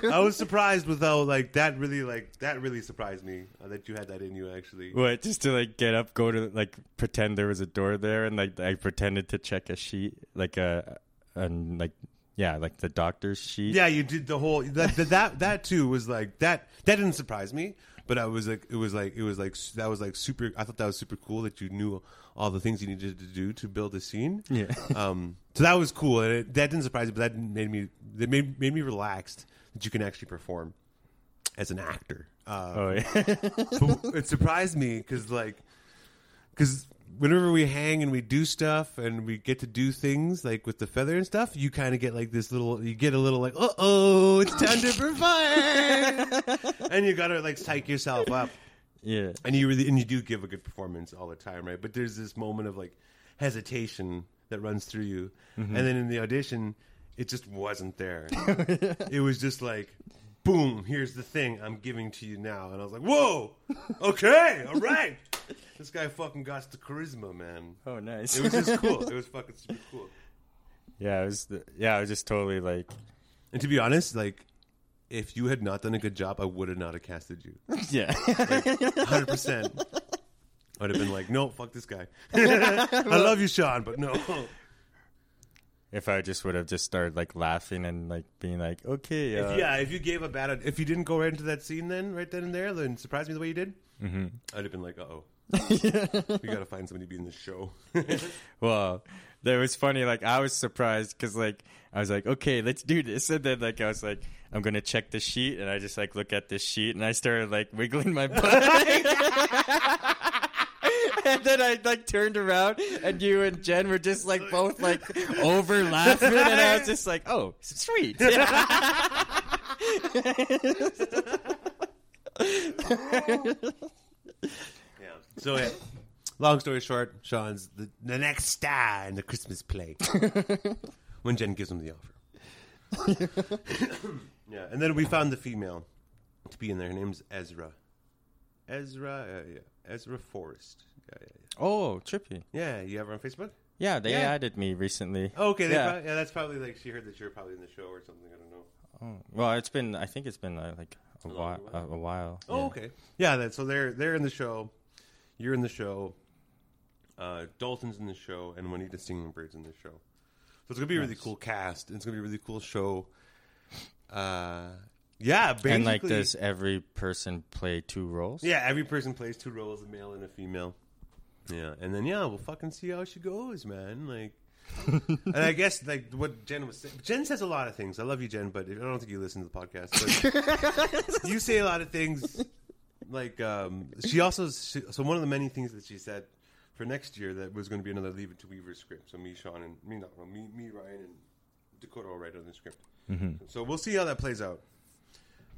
I was surprised with how like that really like that really surprised me uh, that you had that in you actually. What? Just to like get up, go to like pretend there was a door there, and like I pretended to check a sheet, like a, and like yeah, like the doctor's sheet. Yeah, you did the whole that that that, that too was like that that didn't surprise me, but I was like it was like it was like that was like super I thought that was super cool that you knew all the things you needed to do to build a scene. Yeah. Um so that was cool and it, that didn't surprise me, but that made me that made made me relaxed that you can actually perform as an actor. Uh, Oh yeah. it surprised me because like because whenever we hang and we do stuff and we get to do things like with the feather and stuff you kind of get like this little you get a little like uh-oh it's time to perform. And you gotta like psych yourself up. Yeah. and you really and you do give a good performance all the time right? But there's this moment of like hesitation that runs through you. Mm-hmm. And then in the audition it just wasn't there. it was just like, boom, here's the thing I'm giving to you now. And I was like, whoa, okay, all right. This guy fucking got the charisma, man. Oh, nice. It was just cool. It was fucking super cool. yeah, it was. The, yeah, I was just totally like, And to be honest, like, if you had not done a good job, I would have not have casted you. yeah, Hundred percent. I'd have been like, no, fuck this guy. I love you, Sean, but no. If I just would have just started like laughing and like being like, okay, uh, If, yeah, if you gave a bad, if you didn't go right into that scene, then right then and there, then surprise me the way you did, mm-hmm. I'd have been like, uh oh, we got to find somebody to be in the show. Well, that was funny. Like I was surprised because like I was like, okay, let's do this, and then like I was like, I'm gonna check the sheet, and I just like look at this sheet, and I started like wiggling my butt. And then I like turned around, and you and Jen were just like both like over laughing, and I was just like, "Oh, sweet." yeah. So yeah. Long story short, Sean's the, the next star in the Christmas play. when Jen gives him the offer. yeah, and then we found the female to be in there. Her name's Ezra. Ezra, uh, yeah, Ezra Forrest. Oh, trippy. Yeah, you have her on Facebook? Yeah, they Yeah. added me recently. Oh, okay, they Yeah. yeah, that's probably like she heard that you're probably in the show or something. I don't know. Oh, well, it's been. I think it's been uh, like a long while. A, a while. Oh, yeah. okay. Yeah, that, so they're they're in the show. You're in the show. Uh, Dalton's in the show, and Juanita Singingbird's in the show. So it's gonna be a really cool cast. and It's gonna be a really cool show. Uh, yeah, basically, And like, does every person play two roles? yeah, every person plays two roles, a male and a female. Yeah, and then yeah, we'll fucking see how she goes, man. Like, and I guess like what Jen was saying. Jen says a lot of things. I love you, Jen, but I don't think you listen to the podcast. But you say a lot of things. Like um, she also she, so one of the many things that she said for next year that was going to be another Leave It to Weaver script. So me, Sean, and me, not me, me, Ryan, and Dakota will write on the script. So we'll see how that plays out.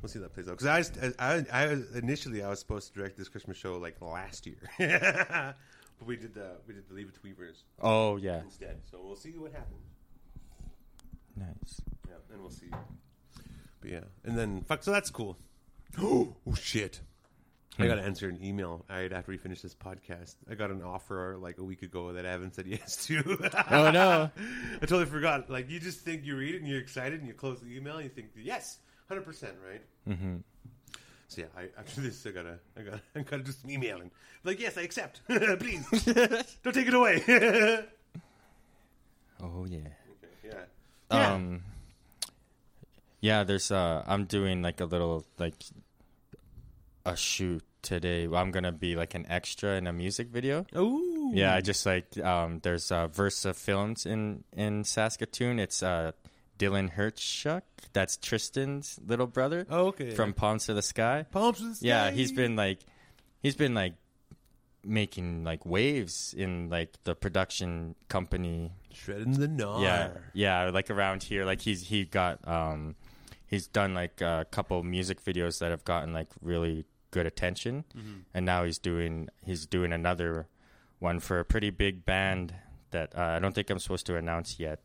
We'll see how that plays out because I, I, I initially I was supposed to direct this Christmas show like last year, but we did the we did the Leave It to Weavers Oh yeah, instead. So we'll see what happens. nice. Yeah, and we'll see. But yeah, and then fuck. So that's cool. oh shit! I got to answer an email right after we finish this podcast. I got an offer like a week ago that I haven't said yes to. Oh no. I totally forgot. Like you just think you read it and you're excited and you close the email and you think yes, hundred percent, right? Mm-hmm. So yeah, I, after this, I gotta, I gotta, I gotta do some emailing. Like yes, I accept. Please, don't take it away. Oh yeah. yeah. Yeah. Um. Yeah, there's. Uh, I'm doing like a little like a shoot today. I'm gonna be like an extra in a music video. Ooh. Yeah, I just like um. There's uh, Versa Films in in Saskatoon. It's uh Dylan Hirschuk. That's Tristan's little brother Oh, okay. from Palms to the Sky. palms to the sky. Yeah, he's been like, he's been like making like waves in like the production company shredding the gnar. yeah, yeah, like around here. Like he's he got um, he's done like a couple music videos that have gotten like really good attention, and now he's doing he's doing another one for a pretty big band that uh, I don't think I'm supposed to announce yet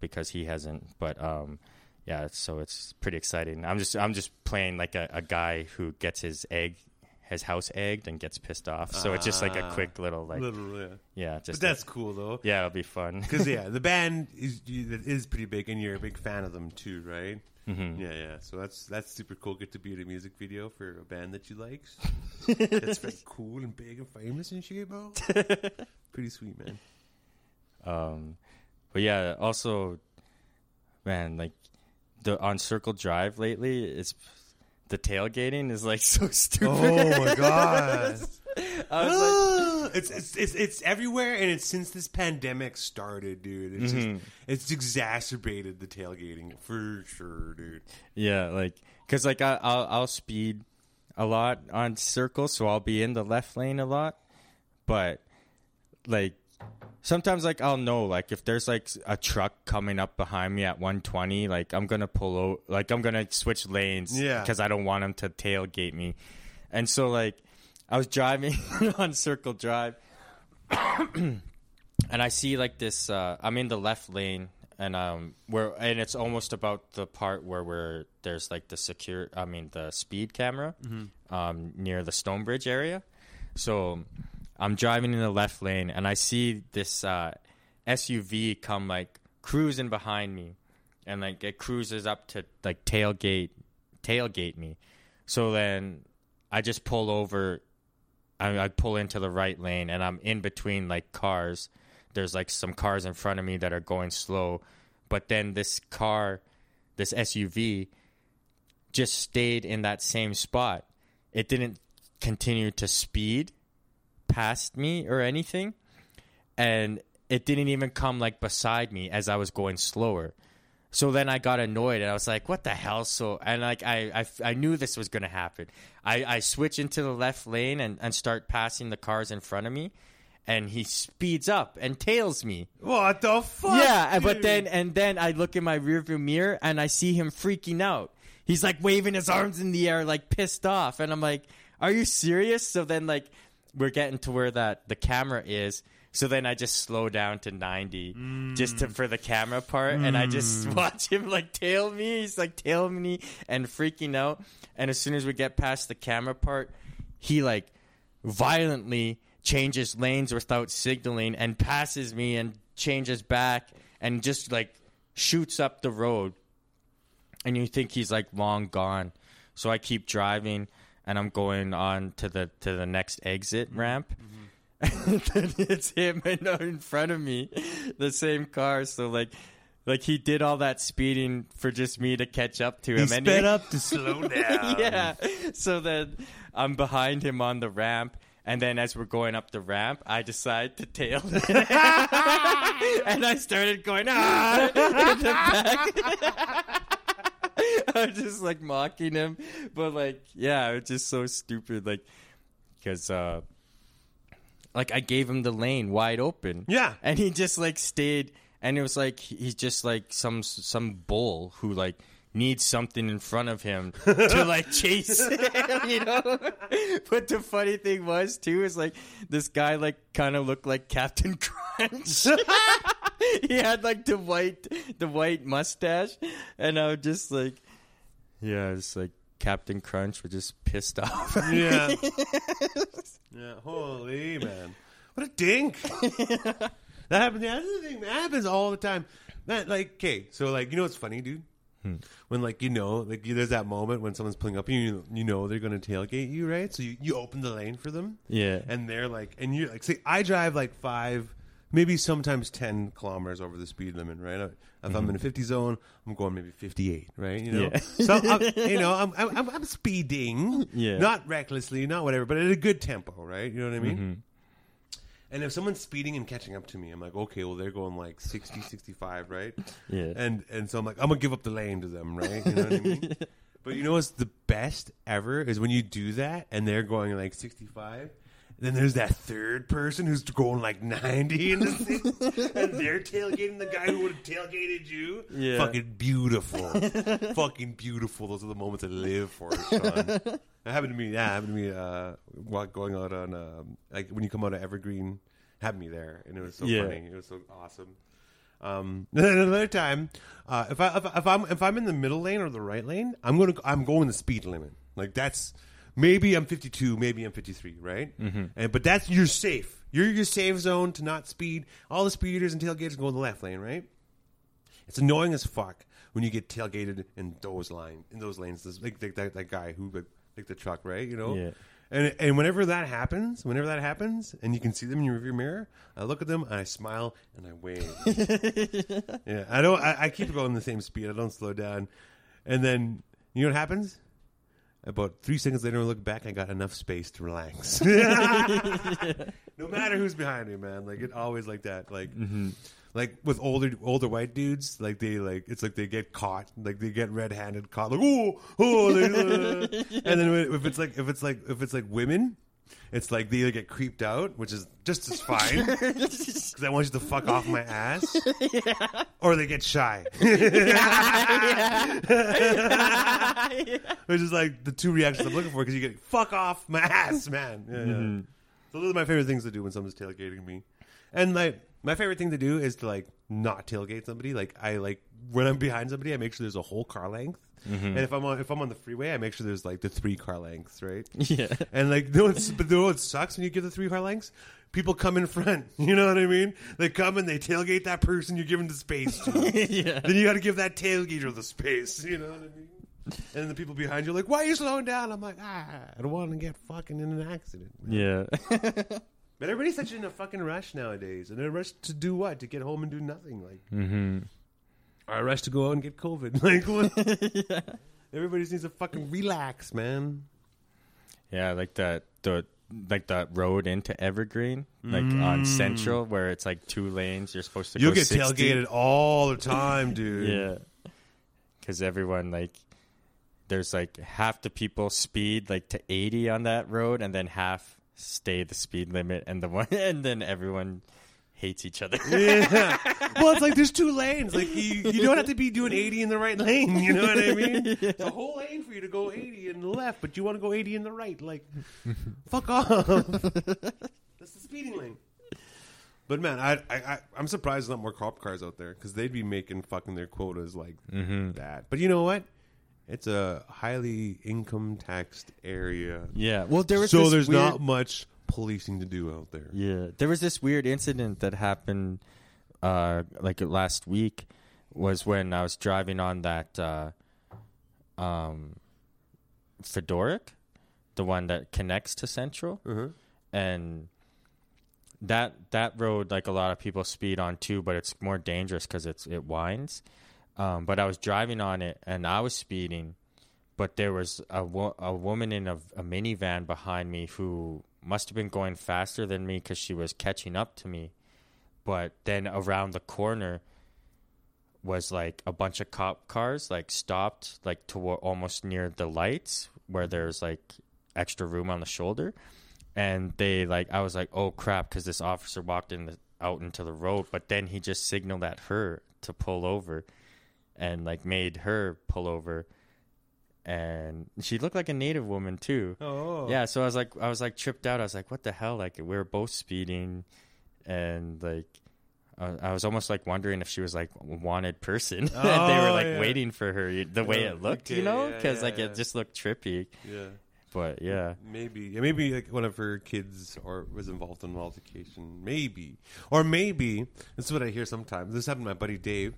because he hasn't. But um, yeah, so it's pretty exciting. I'm just I'm just playing like a, a guy who gets his egg. His house egged and gets pissed off, so it's just like a Ah. quick little like Little, yeah. yeah, But just that's cool though. yeah, it'll be fun. Because yeah, the band is is pretty big, and you're a big fan of them too, right? Mhm. Yeah, yeah. So that's that's super cool. Get to be in a music video for a band that you like. that's very cool and big and famous and shit, bro. pretty sweet, man. Um, but yeah, also, man, like the on Circle Drive lately, it's the tailgating is like so stupid. Oh my god. Like, it's, it's it's it's everywhere, and it's since this pandemic started, dude. It's Mhm. just it's exacerbated the tailgating for sure, dude. yeah, like because like I, I'll I'll speed a lot on Circle, so I'll be in the left lane a lot, but like sometimes like I'll know like if there's like a truck coming up behind me at 120 like I'm gonna pull out like I'm gonna switch lanes Yeah. because I don't want him to tailgate me and so like I was driving on Circle Drive and I see like this uh I'm in the left lane and um, we're and it's almost about the part where we're there's like the secure, I mean the speed camera, um, near the Stonebridge area. So I'm driving in the left lane, and I see this uh, SUV come like cruising behind me, and like it cruises up to like tailgate tailgate me. So then I just pull over. I, I pull into the right lane, and I'm in between like cars. There's like some cars in front of me that are going slow, but then this car, this SUV, just stayed in that same spot. It didn't continue to speed past me or anything, and it didn't even come like beside me as I was going slower. So then I got annoyed and I was like, "What the hell?" So and like I I, I knew this was gonna happen. I I switch into the left lane and and start passing the cars in front of me, and he speeds up and tails me. What the fuck? Yeah, but then and then I look in my rearview mirror and I see him freaking out. He's like waving his arms in the air, like pissed off, and I'm like, "Are you serious?" So then like we're getting to where that the camera is. So then I just slow down to 90 mm. just to, for the camera part, and I just mm. watch him like tail me. He's like tail me and freaking out. And as soon as we get past the camera part, he like violently changes lanes without signaling and passes me and changes back and just like shoots up the road and you think he's like long gone so i keep driving and i'm going on to the to the next exit ramp and then it's him in, in front of me the same car so like like he did all that speeding for just me to catch up to him. he him sped up to slow down. yeah. So then I'm behind him on the ramp. And then as we're going up the ramp, I decide to tail him. and I started going, ah, in the back. Just like mocking him. But like, yeah, it's just so stupid. Like, because, uh, like I gave him the lane wide open. Yeah. And he just like stayed and it was like he's just like some some bull who like needs something in front of him to like chase him, you know. But the funny thing was too is like this guy like kind of looked like Captain Crunch. he had like the white the white mustache and I was just like yeah, it's like Captain Crunch was just pissed off. Yeah. yeah. Holy man. What a dink. that happens. That's the thing. That happens all the time. That like, okay, so like, you know what's funny, dude? Hmm. When like you know, like you, there's that moment when someone's pulling up, and you you know they're going to tailgate you, right? So you, you open the lane for them, Yeah. and they're like, and you're like, see, I drive like five, maybe sometimes ten kilometers over the speed limit, right? Uh, if I'm mm-hmm. in a 50 zone, I'm going maybe 58, right? You know, Yeah. so I'm, uh, you know, I'm, I'm I'm- speeding, Yeah. not recklessly, not whatever, but at a good tempo, right? You know what I mean? Mm-hmm. And if someone's speeding and catching up to me, I'm like, okay, well, they're going like 60, 65, right? Yeah. And and so I'm like, I'm gonna give up the lane to them, right? You know what I mean? But you know what's the best ever is when you do that and they're going like 65. Then there's that third person who's going like 90 in the thing, and they're tailgating the guy who would have tailgated you. Yeah. Fucking beautiful. Fucking beautiful. Those are the moments I live for, Sean. That happened to me. Yeah, happened to me. Uh, while going out on um, like when you come out of Evergreen, had me there, and it was so Yeah. funny. It was so awesome. Um, then another time, uh, if I if, if I'm if I'm in the middle lane or the right lane, I'm gonna I'm going the speed limit. Like that's maybe I'm 52, maybe I'm 53, right? Mm-hmm. And but that's you're safe. You're your safe zone to not speed. All the speeders and tailgaters go in the left lane, right? It's annoying as fuck when you get tailgated in those line in those lanes. This, like, like that, that guy who like, like the truck, right? You know. Yeah. And and whenever that happens, whenever that happens, and you can see them in your rearview mirror, I look at them and I smile and I wave. yeah, I don't. I, I keep going the same speed. I don't slow down. And then you know what happens? About three seconds later, I look back. I got enough space to relax. no matter who's behind me, man. Like it always like that. Like like with older older white dudes, like they like it's like they get caught, like they get red handed caught, like oh oh, like, uh. and then if it's like if it's like if it's like women. It's like they either get creeped out, which is just as fine, because I want you to fuck off my ass, or they get shy, which is like the two reactions I'm looking for. Because you get fuck off my ass, man. Yeah, yeah. Mm-hmm. So those are my favorite things to do when someone's tailgating me. And like my favorite thing to do is to like not tailgate somebody. Like I like when I'm behind somebody, I make sure there's a whole car length. And if I'm on if I'm on the freeway, I make sure there's like the three car lengths, right? Yeah. And like, no, it's, but know what sucks when you give the three car lengths? People come in front. You know what I mean? They come and they tailgate that person you're giving the space to. yeah. then you got to give that tailgater the space. You know what I mean? And then the people behind you are like, "Why are you slowing down?" I'm like, "Ah, I don't want to get fucking in an accident." Yeah. But everybody's such in a fucking rush nowadays, and a rush to do what? To get home and do nothing, like, mm-hmm. Or a rush to go out and get COVID. Like, what? Everybody just needs to fucking relax, man. Yeah, like that the like that road into Evergreen, like on mm. Central, where it's like two lanes. You're supposed to. You'll get 60. tailgated all the time, dude. Yeah, because everyone like there's like half the people speed like to 80 on that road, and then half stay the speed limit, and the one and then everyone hates each other. Yeah. well, it's like there's two lanes. Like you, you don't have to be doing 80 in the right lane. You know what I mean? It's a whole lane for you to go 80 in the left, but you want to go 80 in the right. Like, fuck off. That's the speeding lane. But man, I, I, I I'm surprised there's not more cop cars out there because they'd be making fucking their quotas like mm-hmm. that. But you know what? It's a highly income taxed area, yeah, well, there was so there's weird- not much policing to do out there. Yeah, there was this weird incident that happened, uh, like last week, was when I was driving on that, uh, um, Fedoruk, the one that connects to Central, Uh-huh. and that that road, like a lot of people speed on too, but it's more dangerous because it's it winds. Um, but I was driving on it and I was speeding, but there was a, wo- a woman in a, a minivan behind me who must have been going faster than me because she was catching up to me. But then around the corner was like a bunch of cop cars, like stopped, like to almost near the lights where there's like extra room on the shoulder. And they like, I was like, oh crap, because this officer walked in the, out into the road, but then he just signaled at her to pull over and like made her pull over and she looked like a native woman too Oh, yeah so i was like i was like tripped out i was like what the hell like we were both speeding and like i was almost like wondering if she was like a wanted person and they were Oh, like yeah. waiting for her the way Yeah, it looked okay, you know because yeah, like it just looked trippy yeah. but yeah Maybe, yeah, maybe like one of her kids or was involved in an altercation. Maybe, or maybe this is what I hear sometimes. This happened to my buddy Dave.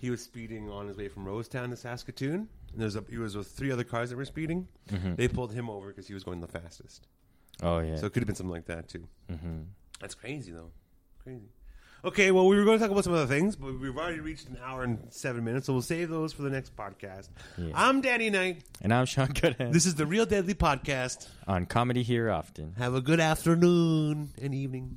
He was speeding on his way from Rosetown to Saskatoon, and there's a, he was with three other cars that were speeding. They pulled him over because he was going the fastest. oh yeah So it could have been something like that too. hmm That's crazy though, crazy. Okay, well, we were going to talk about some other things, but we've already reached an hour and seven minutes, so we'll save those for the next podcast. Yeah. I'm Danny Knight. and i'm Sean Cuthand This is the Real Deadly Podcast. on comedy here often Have a good afternoon and evening.